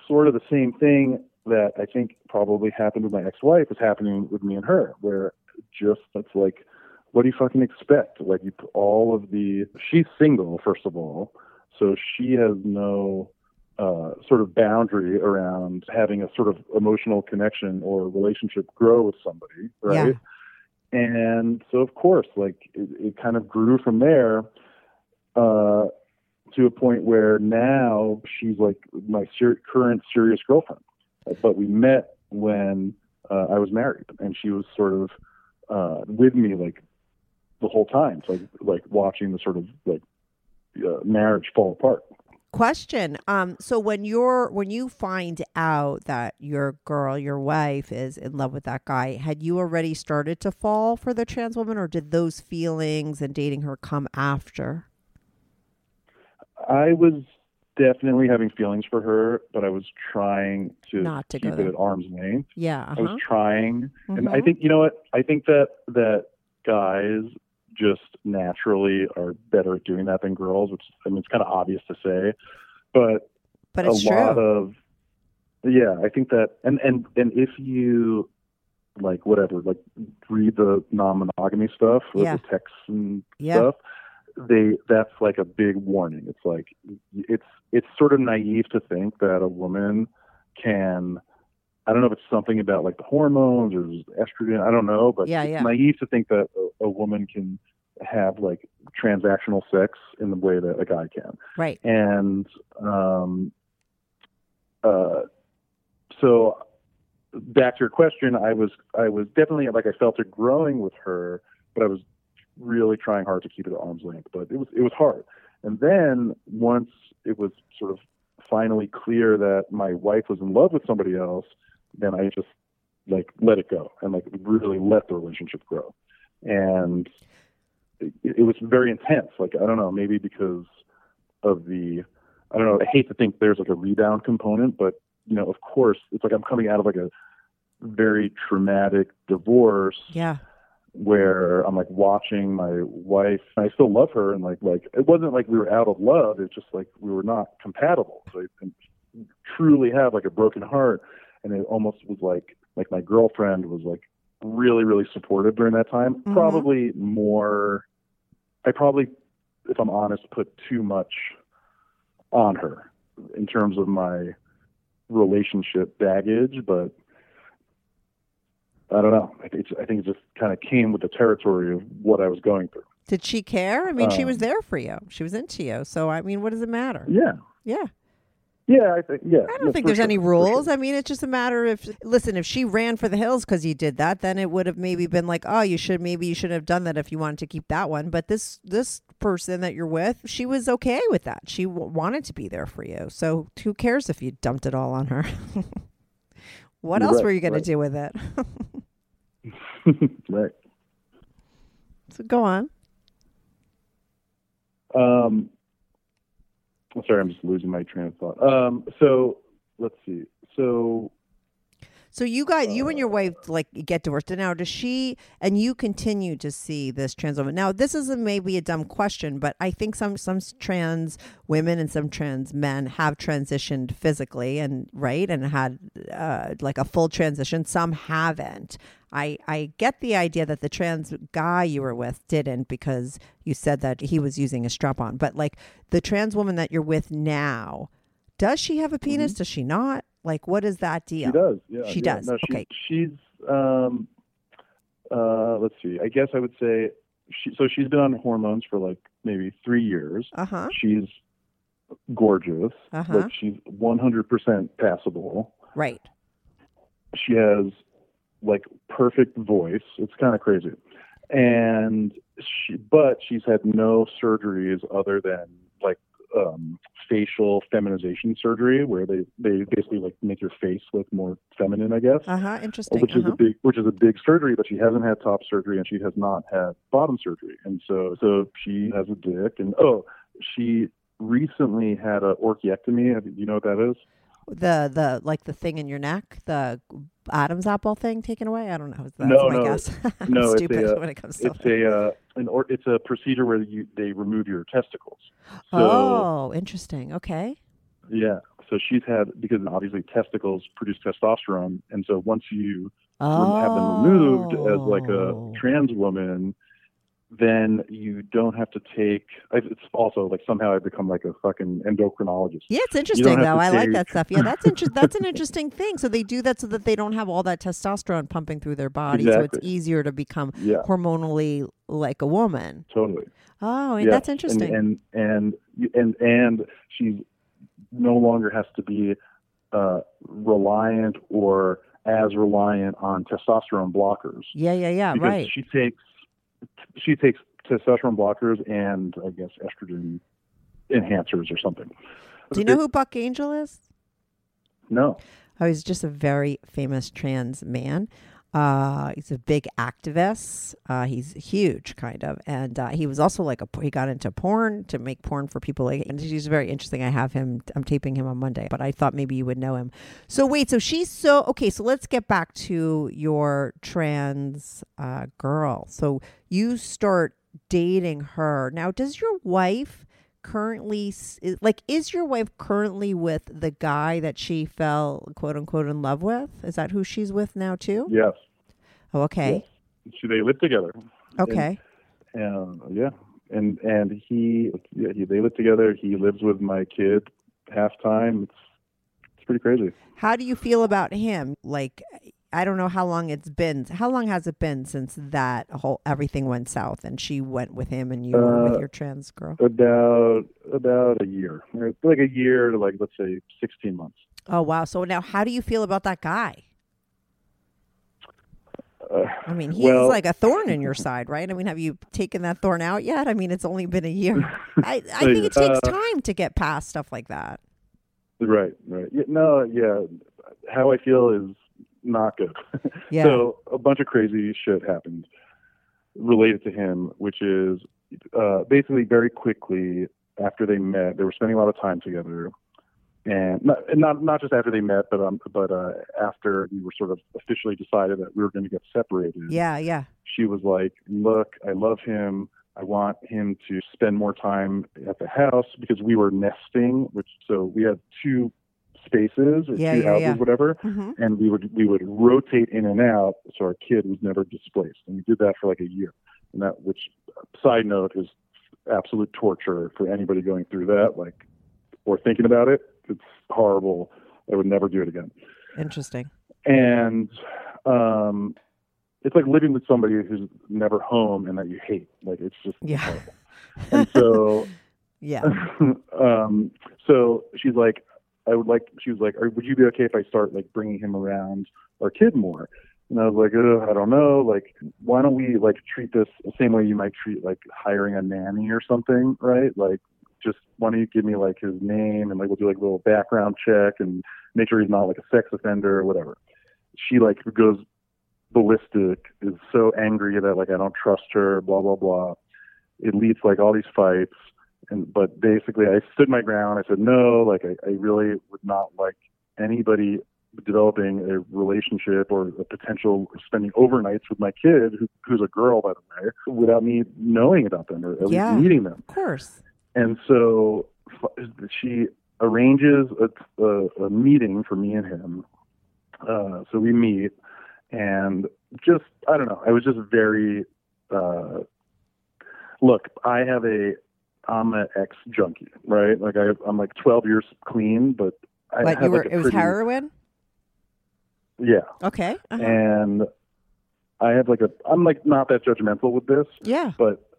sort of the same thing that I think probably happened with my ex-wife is happening with me and her, where just it's like, what do you fucking expect? Like you put all of the she's single first of all, so she has no uh, sort of boundary around having a sort of emotional connection or relationship grow with somebody, right? Yeah. And so, of course, like it, it kind of grew from there. Uh, to a point where now she's like my ser- current serious girlfriend. But we met when uh, I was married, and she was sort of uh, with me like the whole time, so like, like watching the sort of like uh, marriage fall apart. Question. Um, so when you're when you find out that your girl, your wife, is in love with that guy, had you already started to fall for the trans woman, or did those feelings and dating her come after? I was definitely having feelings for her, but I was trying to Not to keep it there. at arm's length. Yeah. I Uh-huh. was trying, and I Mhm. think you know what? I think that that guys just naturally are better at doing that than girls, which I mean it's kind of obvious to say, but But a true. lot of yeah, I think that and and and if you like whatever, like read the non-monogamy stuff, with Yeah. the texts and Yeah. stuff, they that's like a big warning. It's like it's it's sort of naive to think that a woman can I don't know if it's something about like the hormones or estrogen. I don't know, but Yeah, it's yeah. naive to think that a, a woman can have like transactional sex in the way that a guy can. right. And um, uh, so back to your question, I was I was definitely like I felt it growing with her, but I was really trying hard to keep it at arm's length. But it was it was hard. And then once it was sort of finally clear that my wife was in love with somebody else, then I just like let it go and like really let the relationship grow. And it, it was very intense. Like I don't know, maybe because of the I don't know. I hate to think there's like a rebound component, but you know, of course, it's like I'm coming out of like a very traumatic divorce Yeah. Where I'm like watching my wife. And I still love her, and like like it wasn't like we were out of love. It's just like we were not compatible. So I can truly have like a broken heart, and it almost was like like my girlfriend was like really really supportive during that time. Mhm. Probably more. I probably, if I'm honest, put too much on her in terms of my relationship baggage, but I don't know. I think, it's, I think it just kind of came with the territory of what I was going through. Did she care? I mean, she was Um, there for you. She was into you. So I mean, what does it matter? Yeah, Yeah. yeah, I think yeah. I don't think there's sure, any rules. sure. I mean, it's just a matter of listen. If she ran for the hills because you did that, then it would have maybe been like, oh, you should maybe you should have done that if you wanted to keep that one. But this this person that you're with, she was okay with that. She w- wanted to be there for you. So who cares if you dumped it all on her? what You're else right, were you going right. to do with it? right. so go on. Um, I'm sorry, I'm just losing my train of thought. Um, so let's see. So So you guys, you and your wife, like get divorced. And now, does she and you continue to see this trans woman? Now, this is a, maybe a dumb question, but I think some some trans women and some trans men have transitioned physically and right and had uh, like a full transition. Some haven't. I I get the idea that the trans guy you were with didn't because you said that he was using a strap on. But like the trans woman that you're with now, does she have a penis? Does she not? Like, what is that deal? Mm-hmm. She does. Yeah, She yeah. does, No, she, okay. She's um, uh, let's see. I guess I would say she. So she's been on hormones for like maybe three years. Uh huh. She's gorgeous. Uh huh. Like she's 100% passable. Right. She has like perfect voice. It's kind of crazy. And she, but she's had no surgeries other than like um, facial feminization surgery, where they they basically like make your face look more feminine, I guess. Uh huh. Interesting. Which is uh-huh. a big, which is a big surgery, but she hasn't had top surgery and she has not had bottom surgery, and so so she has a dick, and oh, she recently had a orchiectomy. You know what that is? The the like the thing in your neck, the Adam's apple thing taken away. I don't know. That's No, my no. guess. No, it's stupid a, when it comes to It's a uh, an or, it's a procedure where you they remove your testicles. So oh, interesting. Okay. yeah, so she's had because obviously testicles produce testosterone, and so once you Oh. have them removed as like a Oh. trans woman, then you don't have to take. It's also like somehow I become like a fucking endocrinologist. Yeah, it's interesting though. I like that stuff. Yeah, that's inter- That's an interesting thing. So they do that so that they don't have all that testosterone pumping through their body, so it's easier to become Yeah, hormonally like a woman. totally. Oh, Yes, that's interesting. And and and and, and she no longer has to be uh, reliant or as reliant on testosterone blockers yeah, yeah, yeah. because Right. she takes she takes testosterone blockers and I guess estrogen enhancers or something. Do you know who Buck Angel is? No. Oh, he's just a very famous trans man. Uh, he's a big activist. Uh, he's huge, kind of, and uh, he was also like a he got into porn to make porn for people. Like, and he's very interesting. I have him. I'm taping him on Monday, but I thought maybe you would know him. So wait, so she's so okay. So let's get back to your trans uh, girl. So you start dating her now. Does your wife? Currently like is your wife currently with the guy that she fell quote unquote in love with is that who she's with now too Yes. oh okay She, they live together. okay And yeah, and and he, yeah, he they live together. He lives with my kid half time. It's it's pretty crazy. how do you feel about him like i don't know how long it's been how long has it been since that whole everything went south and she went with him and you were with Uh, your trans girl About about a year, like a year to like let's say sixteen months. oh wow so now how do you feel about that guy Uh, I mean, he's well, like a thorn in your side, right? I mean, have you taken that thorn out yet? I mean, it's only been a year. I, I think it takes Uh, time to get past stuff like that. right, right. Yeah, no, yeah. How I feel is not good. Yeah. So a bunch of crazy shit happened related to him, which is uh, basically very quickly after they met, they were spending a lot of time together, and not and not, not just after they met, but um, but uh, after we were sort of officially decided that we were going to get separated. yeah, yeah. She was like, "Look, I love him. I want him to spend more time at the house because we were nesting, which so we had two spaces or Yeah, two yeah, houses, yeah. whatever." hmm and we would we would rotate in and out so our kid was never displaced and we did that for like a year and that which side note is absolute torture for anybody going through that like or thinking about it it's horrible i would never do it again Interesting. and um it's like living with somebody who's never home and that you hate like it's just Yeah. horrible. and so Yeah. um, so she's like, I would like, she was like, would you be okay if I start like bringing him around our kid more? And I was like, Ugh, I don't know. Like, why don't we like treat this the same way you might treat like hiring a nanny or something, right? Like, just why don't you give me like his name and like we'll do like a little background check and make sure he's not like a sex offender or whatever. She like goes ballistic, is so angry that like I don't trust her, blah blah blah. It leads like all these fights and but basically I stood my ground. I said no, like I, I really would not like anybody developing a relationship or a potential spending overnights with my kid, who, who's a girl by the way, without me knowing about them or at Yeah. least meeting them. Of course. And so f- she arranges a, a, a meeting for me and him. Uh, so we meet, and just I don't know. I was just very. Uh, look, I have a. I'm an ex junkie, right? Like I, I'm like 12 years clean, but I But you were, like it was pretty- heroin? Yeah, Okay. Uh-huh. and I have like a. I'm like not that judgmental with this, yeah. but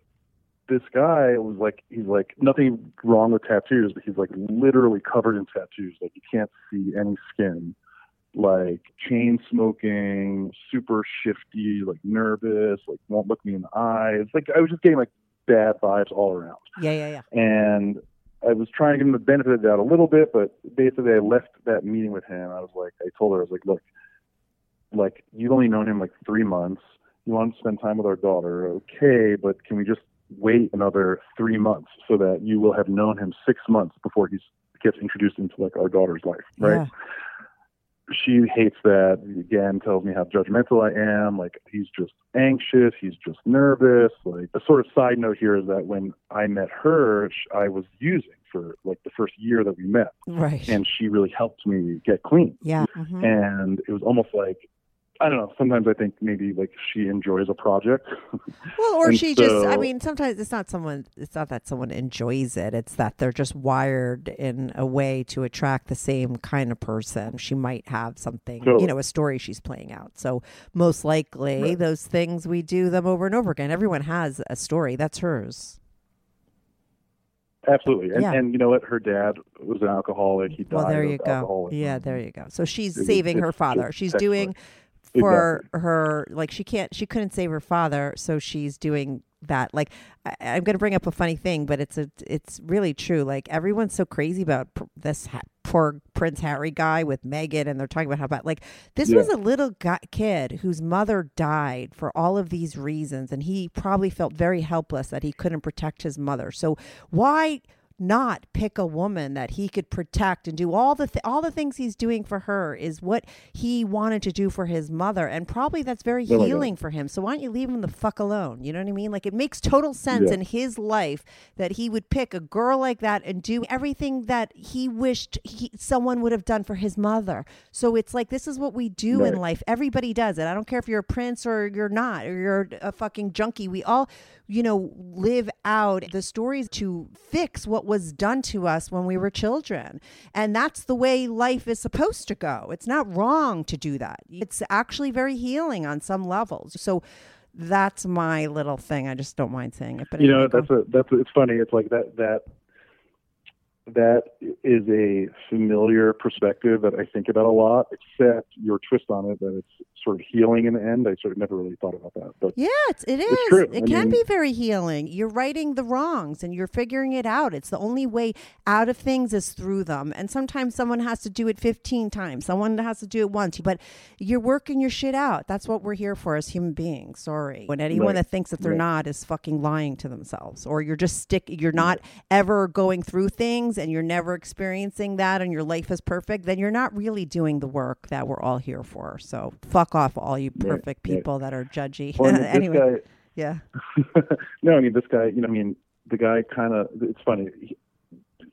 this guy was like he's like nothing wrong with tattoos but he's like literally covered in tattoos like you can't see any skin like chain smoking super shifty like nervous like won't look me in the eyes like i was just getting like bad vibes all around Yeah, yeah, yeah. and I was trying to give him the benefit of the doubt a little bit, but basically I left that meeting with him. I was like, I told her, I was like, look, like you've only known him like three months. You want to spend time with our daughter, okay? But can we just wait another three months so that you will have known him six months before he gets introduced into like our daughter's life, right? Yeah. She hates that. Again, tells me how judgmental I am. Like he's just anxious. He's just nervous. Like a sort of side note here is that when I met her, I was using for like the first year that we met, Right. and she really helped me get clean. yeah. mhm. And it was almost like I don't know. Sometimes I think maybe like she enjoys a project. Well, or she just, I mean, sometimes it's not someone, it's not that someone enjoys it. It's that they're just wired in a way to attract the same kind of person. She might have something, you know, a story she's playing out. So most likely Right. those things, we do them over and over again. Everyone has a story. That's hers. Absolutely. And, Yeah. and you know what? Her dad was an alcoholic. He died Well, there you go. alcoholism. Yeah, there you go. So she's It was- saving her father. She's doing for her like she can't she couldn't save her father, so she's doing that. Like I, I'm going to bring up a funny thing, but it's a it's really true. Like everyone's so crazy about pr- this ha- poor Prince Harry guy with Meghan, and they're talking about how bad. Like this Yeah. was a little guy, kid whose mother died for all of these reasons, and he probably felt very helpless that he couldn't protect his mother. So why? Not pick a woman that he could protect and do all the th- all the things he's doing for her is what he wanted to do for his mother. And probably that's very Oh healing for him. So why don't you leave him the fuck alone? You know what i mean? Like it makes total sense Yeah. in his life that he would pick a girl like that and do everything that he wished he, someone would have done for his mother. So it's like this is what we do in life. Everybody does it. I don't care if you're a prince or you're not or you're a fucking junkie. We all you know live out the stories to fix what was done to us when we were children. And that's the way life is supposed to go. It's not wrong to do that. It's actually very healing on some levels. So that's my little thing. I just don't mind saying it but you know go. that's a that's a, it's funny. It's like that that that is a familiar perspective that I think about a lot, except your twist on it that it's sort of healing in the end. I sort of never really thought about that. But Yeah, it's, it is. It's. It I can mean- be very healing. You're righting the wrongs and you're figuring it out. It's the only way out of things is through them. And sometimes someone has to do it 15 times. Someone has to do it once. But you're working your shit out. That's what we're here for as human beings. Sorry. When anyone Right. that thinks that they're Right. not is fucking lying to themselves or you're just stick you're not ever going through things and you're never experiencing that and your life is perfect, then you're not really doing the work that we're all here for. So fuck off all you perfect right. people that are judgy. well, I mean, anyway. Yeah. no, I mean this guy. You know, I mean the guy kind of. It's funny. He,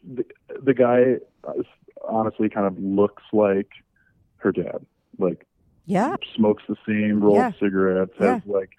the, the guy uh, honestly kind of looks like her dad. Like Yeah. smokes the same, rolls Yeah. cigarettes, Yeah. has like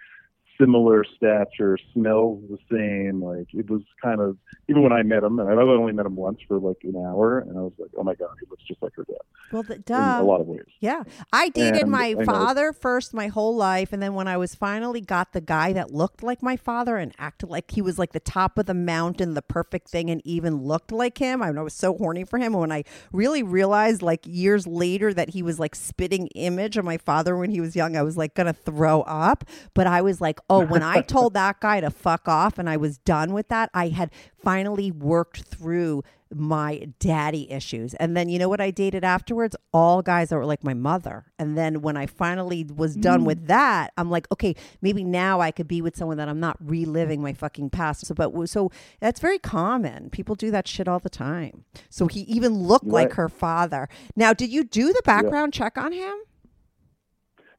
similar stature, smells the same. Like it was kind of even when I met him, and I've only met him once for like an hour, and I was like, oh my god, he looks just like her dad Well, the, duh. a lot of ways. Yeah. I dated And my I father first my whole life. And then when I was finally got the guy that looked like my father and acted like he was like the top of the mountain, the perfect thing, and even looked like him, I was so horny for him. And when I really realized like years later that he was like spitting image of my father when he was young, I was like going to throw up. But I was like, oh, when I told that guy to fuck off and I was done with that, I had finally worked through my daddy issues. And then you know what I dated afterwards? All guys that were like my mother. And then when I finally was done with that, I'm like, okay, maybe now I could be with someone that I'm not reliving my fucking past. So, but so that's very common. People do that shit all the time. So he even looked like her father. Now, did you do the background check on him?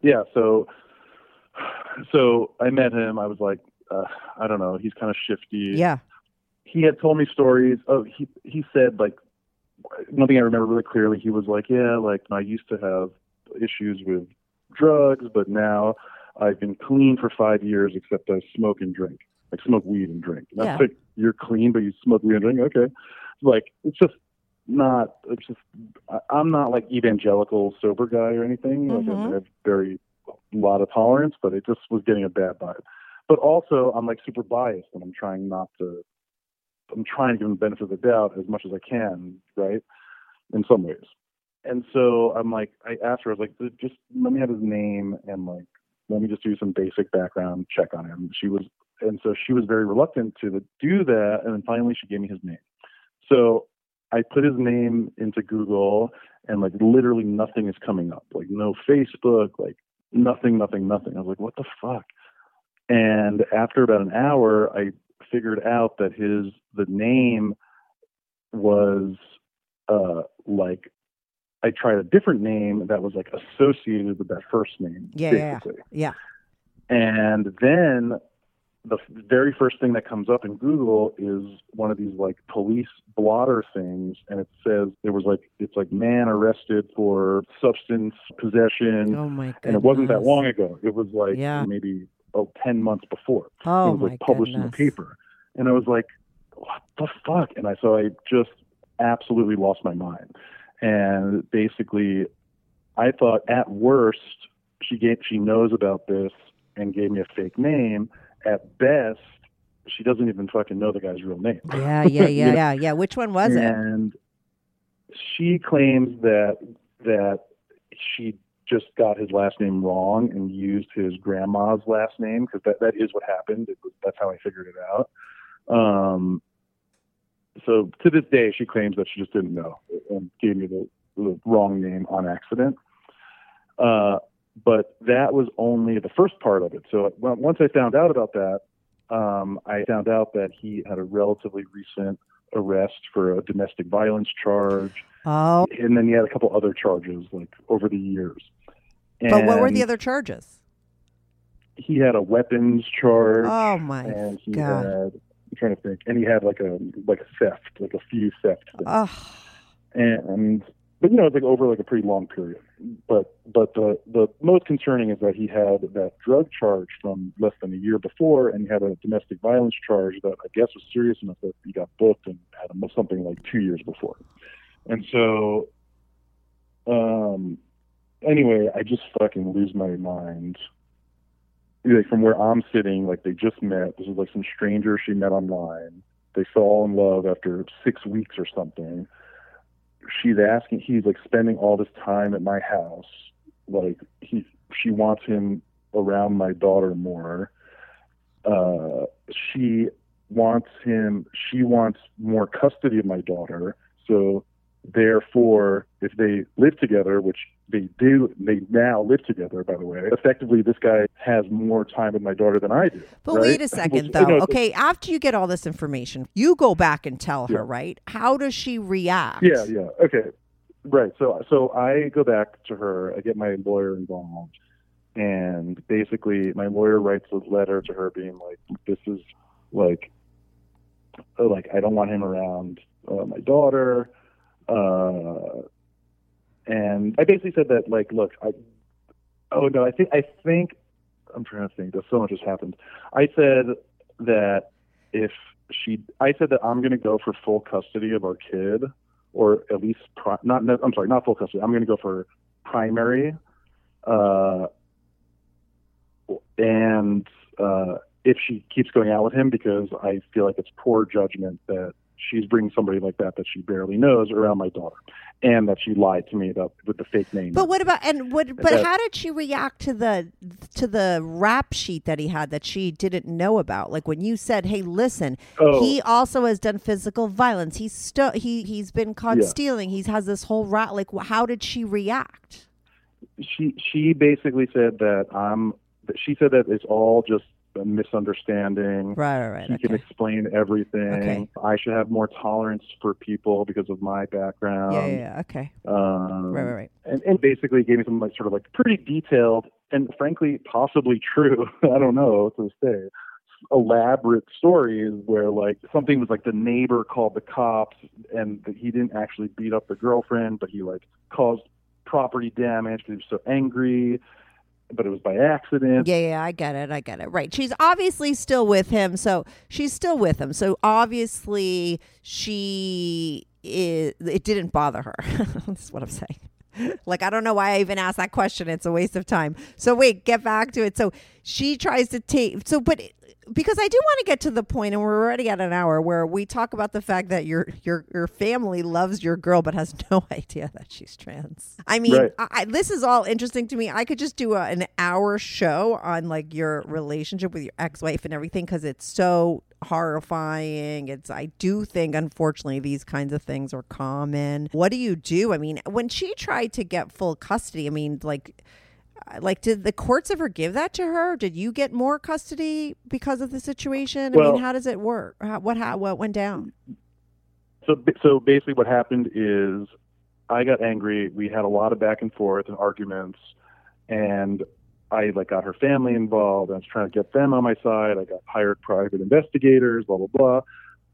Yeah, so so I met him. I was like, uh, I don't know, he's kind of shifty. Yeah. He had told me stories of he he said like one thing I remember really clearly. He was like, yeah, like I used to have issues with drugs, but now I've been clean for five years, except I smoke and drink, like smoke weed and drink. And that's Yeah. like you're clean, but you smoke weed and drink. Okay, like it's just not. It's just I'm not like evangelical sober guy or anything. Like Mhm. I have very lot of tolerance, but it just was getting a bad vibe. But also, I'm like super biased, and I'm trying not to I'm trying to give him the benefit of the doubt as much as I can, right? In some ways. And so I'm like, I asked her, I was like, just let me have his name and like, let me just do some basic background check on him. She was, and so she was very reluctant to do that. And then finally she gave me his name. So I put his name into Google and like literally nothing is coming up, like no Facebook, like nothing, nothing, nothing. I was like, what the fuck? And after about an hour, I figured out that his the name was uh like I tried a different name that was like associated with that first name. Yeah, yeah, yeah. Yeah. And then the very first thing that comes up in Google is one of these like police blotter things, and it says there was like it's like man arrested for substance possession, Oh my god. and it wasn't that long ago. It was like Yeah. maybe oh, 10 months before. Oh it was like published in the paper, and I was like, what the fuck? And I so I just absolutely lost my mind, and basically, I thought at worst she gave she knows about this and gave me a fake name. At best, she doesn't even fucking know the guy's real name. Yeah, yeah, yeah, yeah, yeah. Which one was it? and she claims that that she just got his last name wrong and used his grandma's last name because that, that is what happened. It was, that's how I figured it out. Um, so to this day, she claims that she just didn't know and gave me the, the wrong name on accident. Uh, but that was only the first part of it. So once I found out about that, um, I found out that he had a relatively recent arrest for a domestic violence charge, Oh, and then he had a couple other charges like over the years. But what were the other charges? He had a weapons charge, Oh my and he God. had. I'm trying to think, and he had like a like a theft, like a few theft things. Oh, and but you know it's like over like a pretty long period but but the the most concerning is that he had that drug charge from less than a year before and he had a domestic violence charge that i guess was serious enough that he got booked and had something like two years before and so um anyway i just fucking lose my mind. Like from where i'm sitting like they just met. This is like some stranger she met online. They fell in love after six weeks or something. She's asking he's like spending all this time at my house. Like he she wants him around my daughter more. Uh she wants him she wants more custody of my daughter. So therefore if they live together which they do they now live together by the way effectively this guy has more time with my daughter than i do but right? wait a second Which, though. you know, okay, after you get all this information, you go back and tell her, right? How does she react? Yeah, yeah. Okay. Right. So so I go back to her, I get my lawyer involved and basically my lawyer writes a letter to her being like this is like like I don't want him around uh, my daughter uh and I basically said that like look I oh no I think I think I'm trying to think there's so much has happened. I said that if she I said that I'm going to go for full custody of our kid or at least pri- not no, I'm sorry not full custody I'm going to go for primary uh and uh if she keeps going out with him because I feel like it's poor judgment that she's bringing somebody like that that she barely knows around my daughter and that she lied to me about with the fake name But what about and what? But that- how did she react to the to the rap sheet that he had that she didn't know about? Like when you said, "Hey, listen, Oh. he also has done physical violence. He's sto- he he's been caught Yeah. stealing. He's has this whole rat." Like, how did she react? she she basically said that I'm that she said that it's all just misunderstanding Right, right, right. he can explain everything. Okay. I should have more tolerance for people because of my background. yeah, yeah, yeah. Okay. Um, Right, right, right. And, and basically gave me some like sort of like pretty detailed and frankly possibly true. I don't know to this day. Elaborate stories where like something was like the neighbor called the cops and that he didn't actually beat up the girlfriend, but he like caused property damage because he was so angry. But it was by accident. Yeah, yeah, I get it. I get it. Right. She's obviously still with him. So she's still with him. So obviously she is, it didn't bother her. That's what I'm saying. Like, I don't know why I even asked that question. It's a waste of time. So, wait, get back to it. So, she tries to take, so, but because I do want to get to the point, and we're already at an hour where we talk about the fact that your your your family loves your girl, but has no idea that she's trans. I mean, Right. I, this is all interesting to me. I could just do a, an hour show on like your relationship with your ex wife and everything because it's so horrifying. It's I do think unfortunately these kinds of things are common. What do you do? I mean, when she tried to get full custody, I mean, like like did the courts ever give that to her did you get more custody because of the situation i Well- mean how does it work how, what how, what went down so so basically what happened is I got angry. We had a lot of back and forth and arguments, and I like got her family involved. I was trying to get them on my side. I got hired private investigators. Blah blah blah.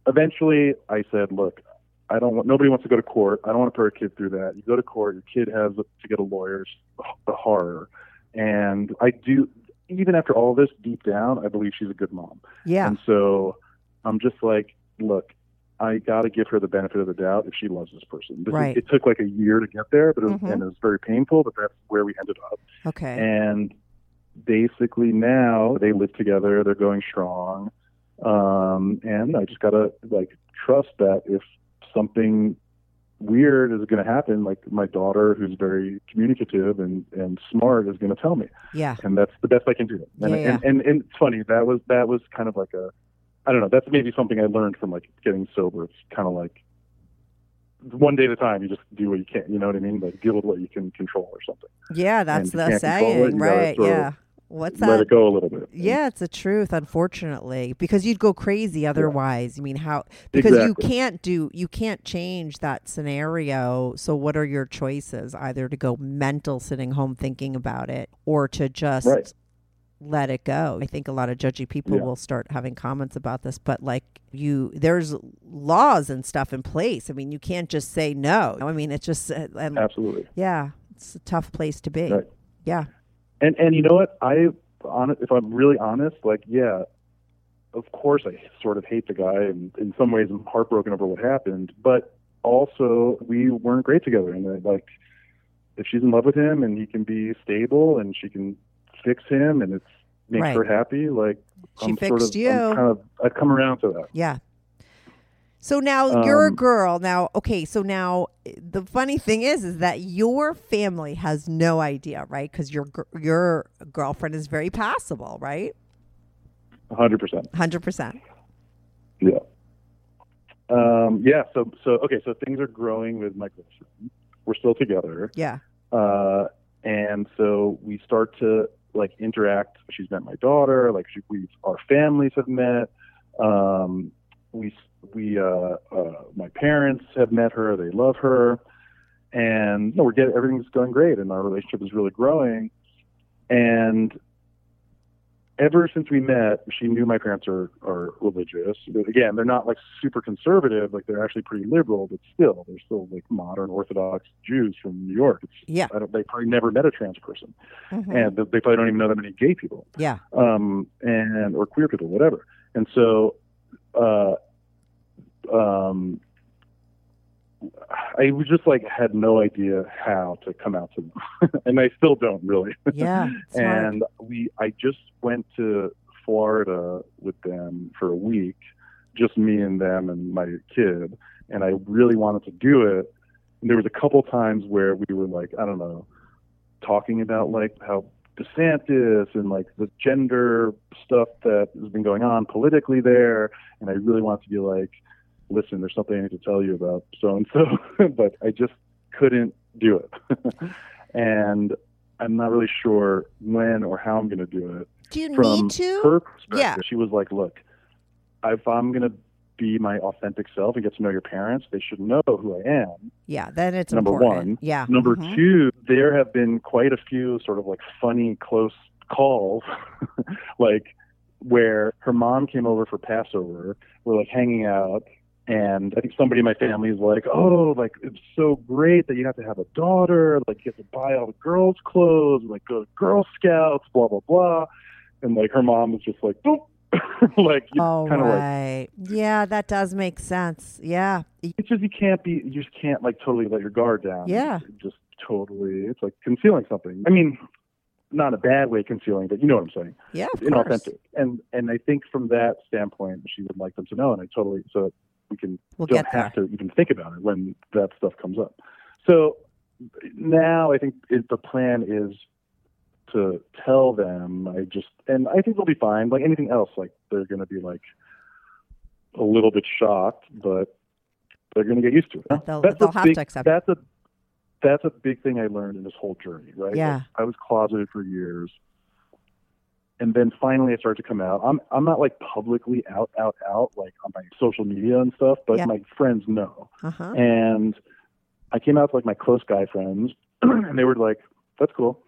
Eventually, I said, "Look, I don't want. Nobody wants to go to court. I don't want to put a kid through that. You go to court. Your kid has to get a lawyer. It's the horror." And I do. Even after all this, deep down, I believe she's a good mom. yeah And so I'm just like, look, I got to give her the benefit of the doubt if she loves this person. This is- Right. it took like a year to get there, but it was, Mhm. and it was very painful, but that's where we ended up. okay And basically now they live together. They're going strong. Um, and I just gotta like trust that if something weird is going to happen, like my daughter, who's very communicative and and smart, is going to tell me, Yeah. and that's the best I can do. And, Yeah, yeah. and, and and it's funny that was that was kind of like a, I don't know, that's maybe something I learned from like getting sober. It's kind of like one day at a time. You just do what you can. You know what I mean? Like deal with what you can control or something. Yeah, that's the saying, right? Yeah. What's Let that? it go a little bit. Yeah, it's the truth, unfortunately, because you'd go crazy otherwise. I mean, how because you can't do you can't change that scenario. So what are your choices? Either to go mental sitting home thinking about it or to just Right. let it go. I think a lot of judgy people Yeah. will start having comments about this, but like you there's laws and stuff in place. I mean, you can't just say no. I mean, it's just uh, and Absolutely. yeah, it's a tough place to be. Right. Yeah. And and you know what? I on if I'm really honest, like yeah, of course I sort of hate the guy, and in some ways I'm heartbroken over what happened. But also we weren't great together, and uh, like if she's in love with him and he can be stable and she can fix him and it's makes Right. her happy, like She I'm sort fixed of, you. I'm kind of I've come around to that. Yeah. So now you're a Um, girl. Now, okay. So now eh, the funny thing is, is that your family has no idea, right? Because your your girlfriend is very passable, right? 100 percent. Hundred percent. Yeah. Um, yeah. So so okay. So things are growing with my girlfriend. We're still together. Yeah. uh, and so we start to like interact. She's met my daughter. Like she, we, our families have met. Um, we, we, uh, uh, my parents have met her. They love her, and you know, we're getting everything's going great, and our relationship is really growing. And ever since we met, she knew my parents are, are religious. But again, they're not like super conservative. Like they're actually pretty liberal, but still, they're still like modern Orthodox Jews from New York. It's, Yeah. I don't, they probably never met a trans person, Mhm. and they probably don't even know that many gay people, Yeah. um, and or queer people, whatever. And so, uh, um, I was just like had no idea how to come out to them, and I still don't really. Yeah. And we I just went to Florida with them for a week, just me and them and my kid, and I really wanted to do it. And there was a couple times where we were like, I don't know, talking about like how DeSantis and like the gender stuff that has been going on politically there, and I really wanted to be like, listen, there's something I need to tell you about so and so, but I just couldn't do it. and I'm not really sure when or how I'm going to do it. Do you From need to? her perspective, Yeah. she was like, look, if I'm going to be my authentic self and get to know your parents, they should know who I am. yeah. Then it's number important. one. Yeah. Number Mhm. two, there have been quite a few sort of like funny, close calls, like where her mom came over for Passover. We're like hanging out, and I think somebody in my family is like, "Oh, like it's so great that you have to have a daughter. Like you have to buy all the girls' clothes, like go to Girl Scouts, blah blah blah." And like her mom was just like, "Boop." like Oh, kind of like right. yeah, that does make sense. Yeah. it's just you can't be you just can't like totally let your guard down Yeah. just totally it's like concealing something i mean not a bad way concealing but you know what i'm saying Yeah. Of it's course. inauthentic and and i think from that standpoint she would like them to know and i totally so we can We'll don't have to even think about it when that stuff comes up. So now i think it, the plan is to tell them i just and i think they'll be fine. Like anything else like they're going to be like a little bit shocked but they're going to get used to it. They'll- that's they'll have big, to accept that's a that's a big thing i learned in this whole journey right? Yeah. Like, i was closeted for years and then finally I started to come out. I'm I'm not like publicly out out out like on my social media and stuff, but Yeah. my friends know. Uh huh. And I came out to like my close guy friends, and they were like, "That's cool."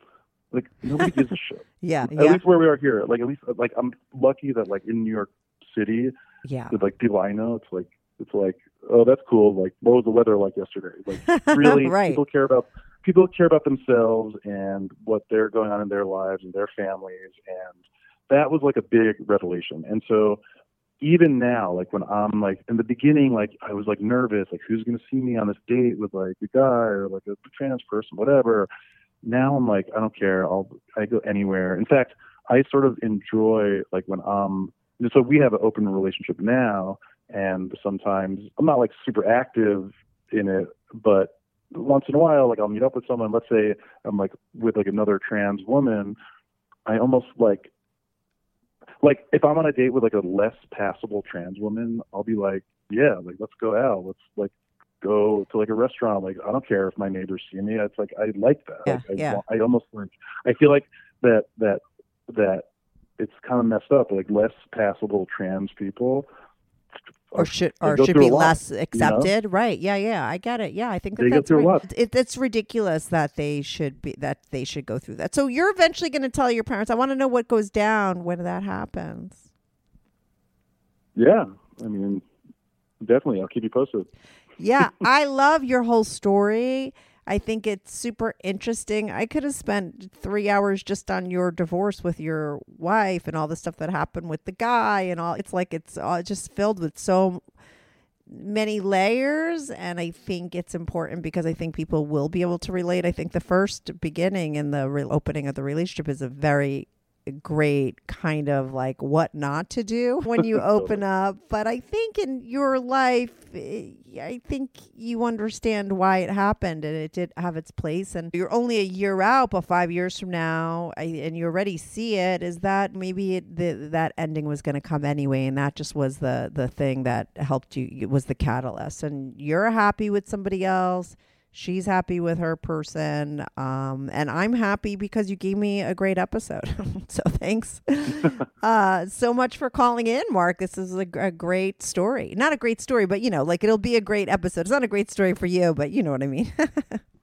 Like nobody gives a shit. Yeah. At Yeah. least where we are here, like at least like I'm lucky that like in New York City, Yeah. with like people I know, it's like it's like oh that's cool. Like what was the weather like yesterday? Like really right. people care about people care about themselves and what they're going on in their lives and their families and that was like a big revelation. And so even now like when i'm like in the beginning like i was like nervous like who's going to see me on this date with like a guy or like a trans person whatever. Now i'm like i don't care. I'll i go anywhere. In fact i sort of enjoy like when i'm so we have an open relationship now, and sometimes I'm not like super active in it, but once in a while, like I'll meet up with someone. Let's say I'm like with like another trans woman. I almost like like if I'm on a date with like a less passable trans woman, I'll be like, yeah, like let's go out. Let's like go to like a restaurant. Like I don't care if my neighbors see me. It's like I like that. Yeah, like, I, yeah. I almost like I feel like that that that it's kind of messed up. Like less passable trans people or should or should be a lot, less know? accepted right yeah yeah i get it yeah i think that They that's a it, it's ridiculous that they should be that they should go through that so you're eventually going to tell your parents i want to know what goes down when that happens Yeah, I mean, definitely. I'll keep you posted. yeah i love your whole story i think it's super interesting. I could have spent three hours just on your divorce with your wife and all the stuff that happened with the guy and all. It's like it's all just filled with so many layers and i think it's important because i think people will be able to relate. I think the first beginning and the re- opening of the relationship is a very great kind of like what not to do when you open up but i think in your life eh, i think you understand why it happened and it did have its place and you're only a year out but five years from now I, and you already see it is that maybe it, the, that ending was going to come anyway and that just was the the thing that helped you it was the catalyst and you're happy with somebody else she's happy with her person um, and i'm happy because you gave me a great episode so thanks uh, so much for calling in mark this is a, a great story not a great story but you know like it'll be a great episode it's not a great story for you but you know what i mean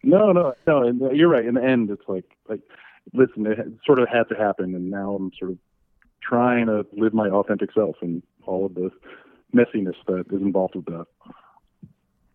No, no, no. And uh, you're right. In the end, it's like, like, listen, it sort of had to happen, and now I'm sort of trying to live my authentic self and all of the messiness that is involved with that.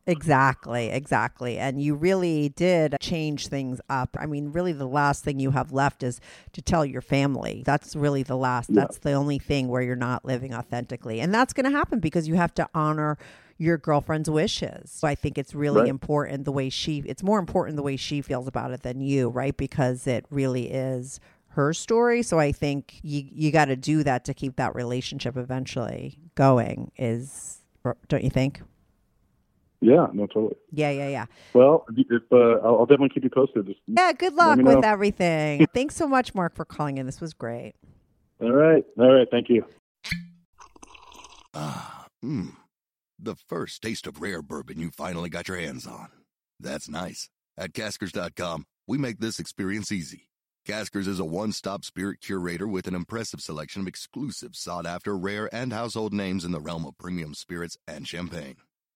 Exactly, exactly. And you really did change things up. I mean, really, the last thing you have left is to tell your family. That's really the last, Yeah. that's the only thing where you're not living authentically. And that's going to happen because you have to honor your girlfriend's wishes. So I think it's really Right. important the way she, it's more important the way she feels about it than you, right? Because it really is her story. So I think you, you got to do that to keep that relationship eventually going, is, don't you think? Yeah, no, totally. Yeah, yeah, yeah. Well, if uh, I'll, I'll definitely keep you posted. Just, Yeah, good luck with know. everything. Thanks so much, Mark, for calling in. This was great. all right, all right. Thank you. Ah, mmm. The first taste of rare bourbon you finally got your hands on. That's nice. At Caskers.com, we make this experience easy. Caskers is a one stop spirit curator with an impressive selection of exclusive, sought after, rare, and household names in the realm of premium spirits and champagne.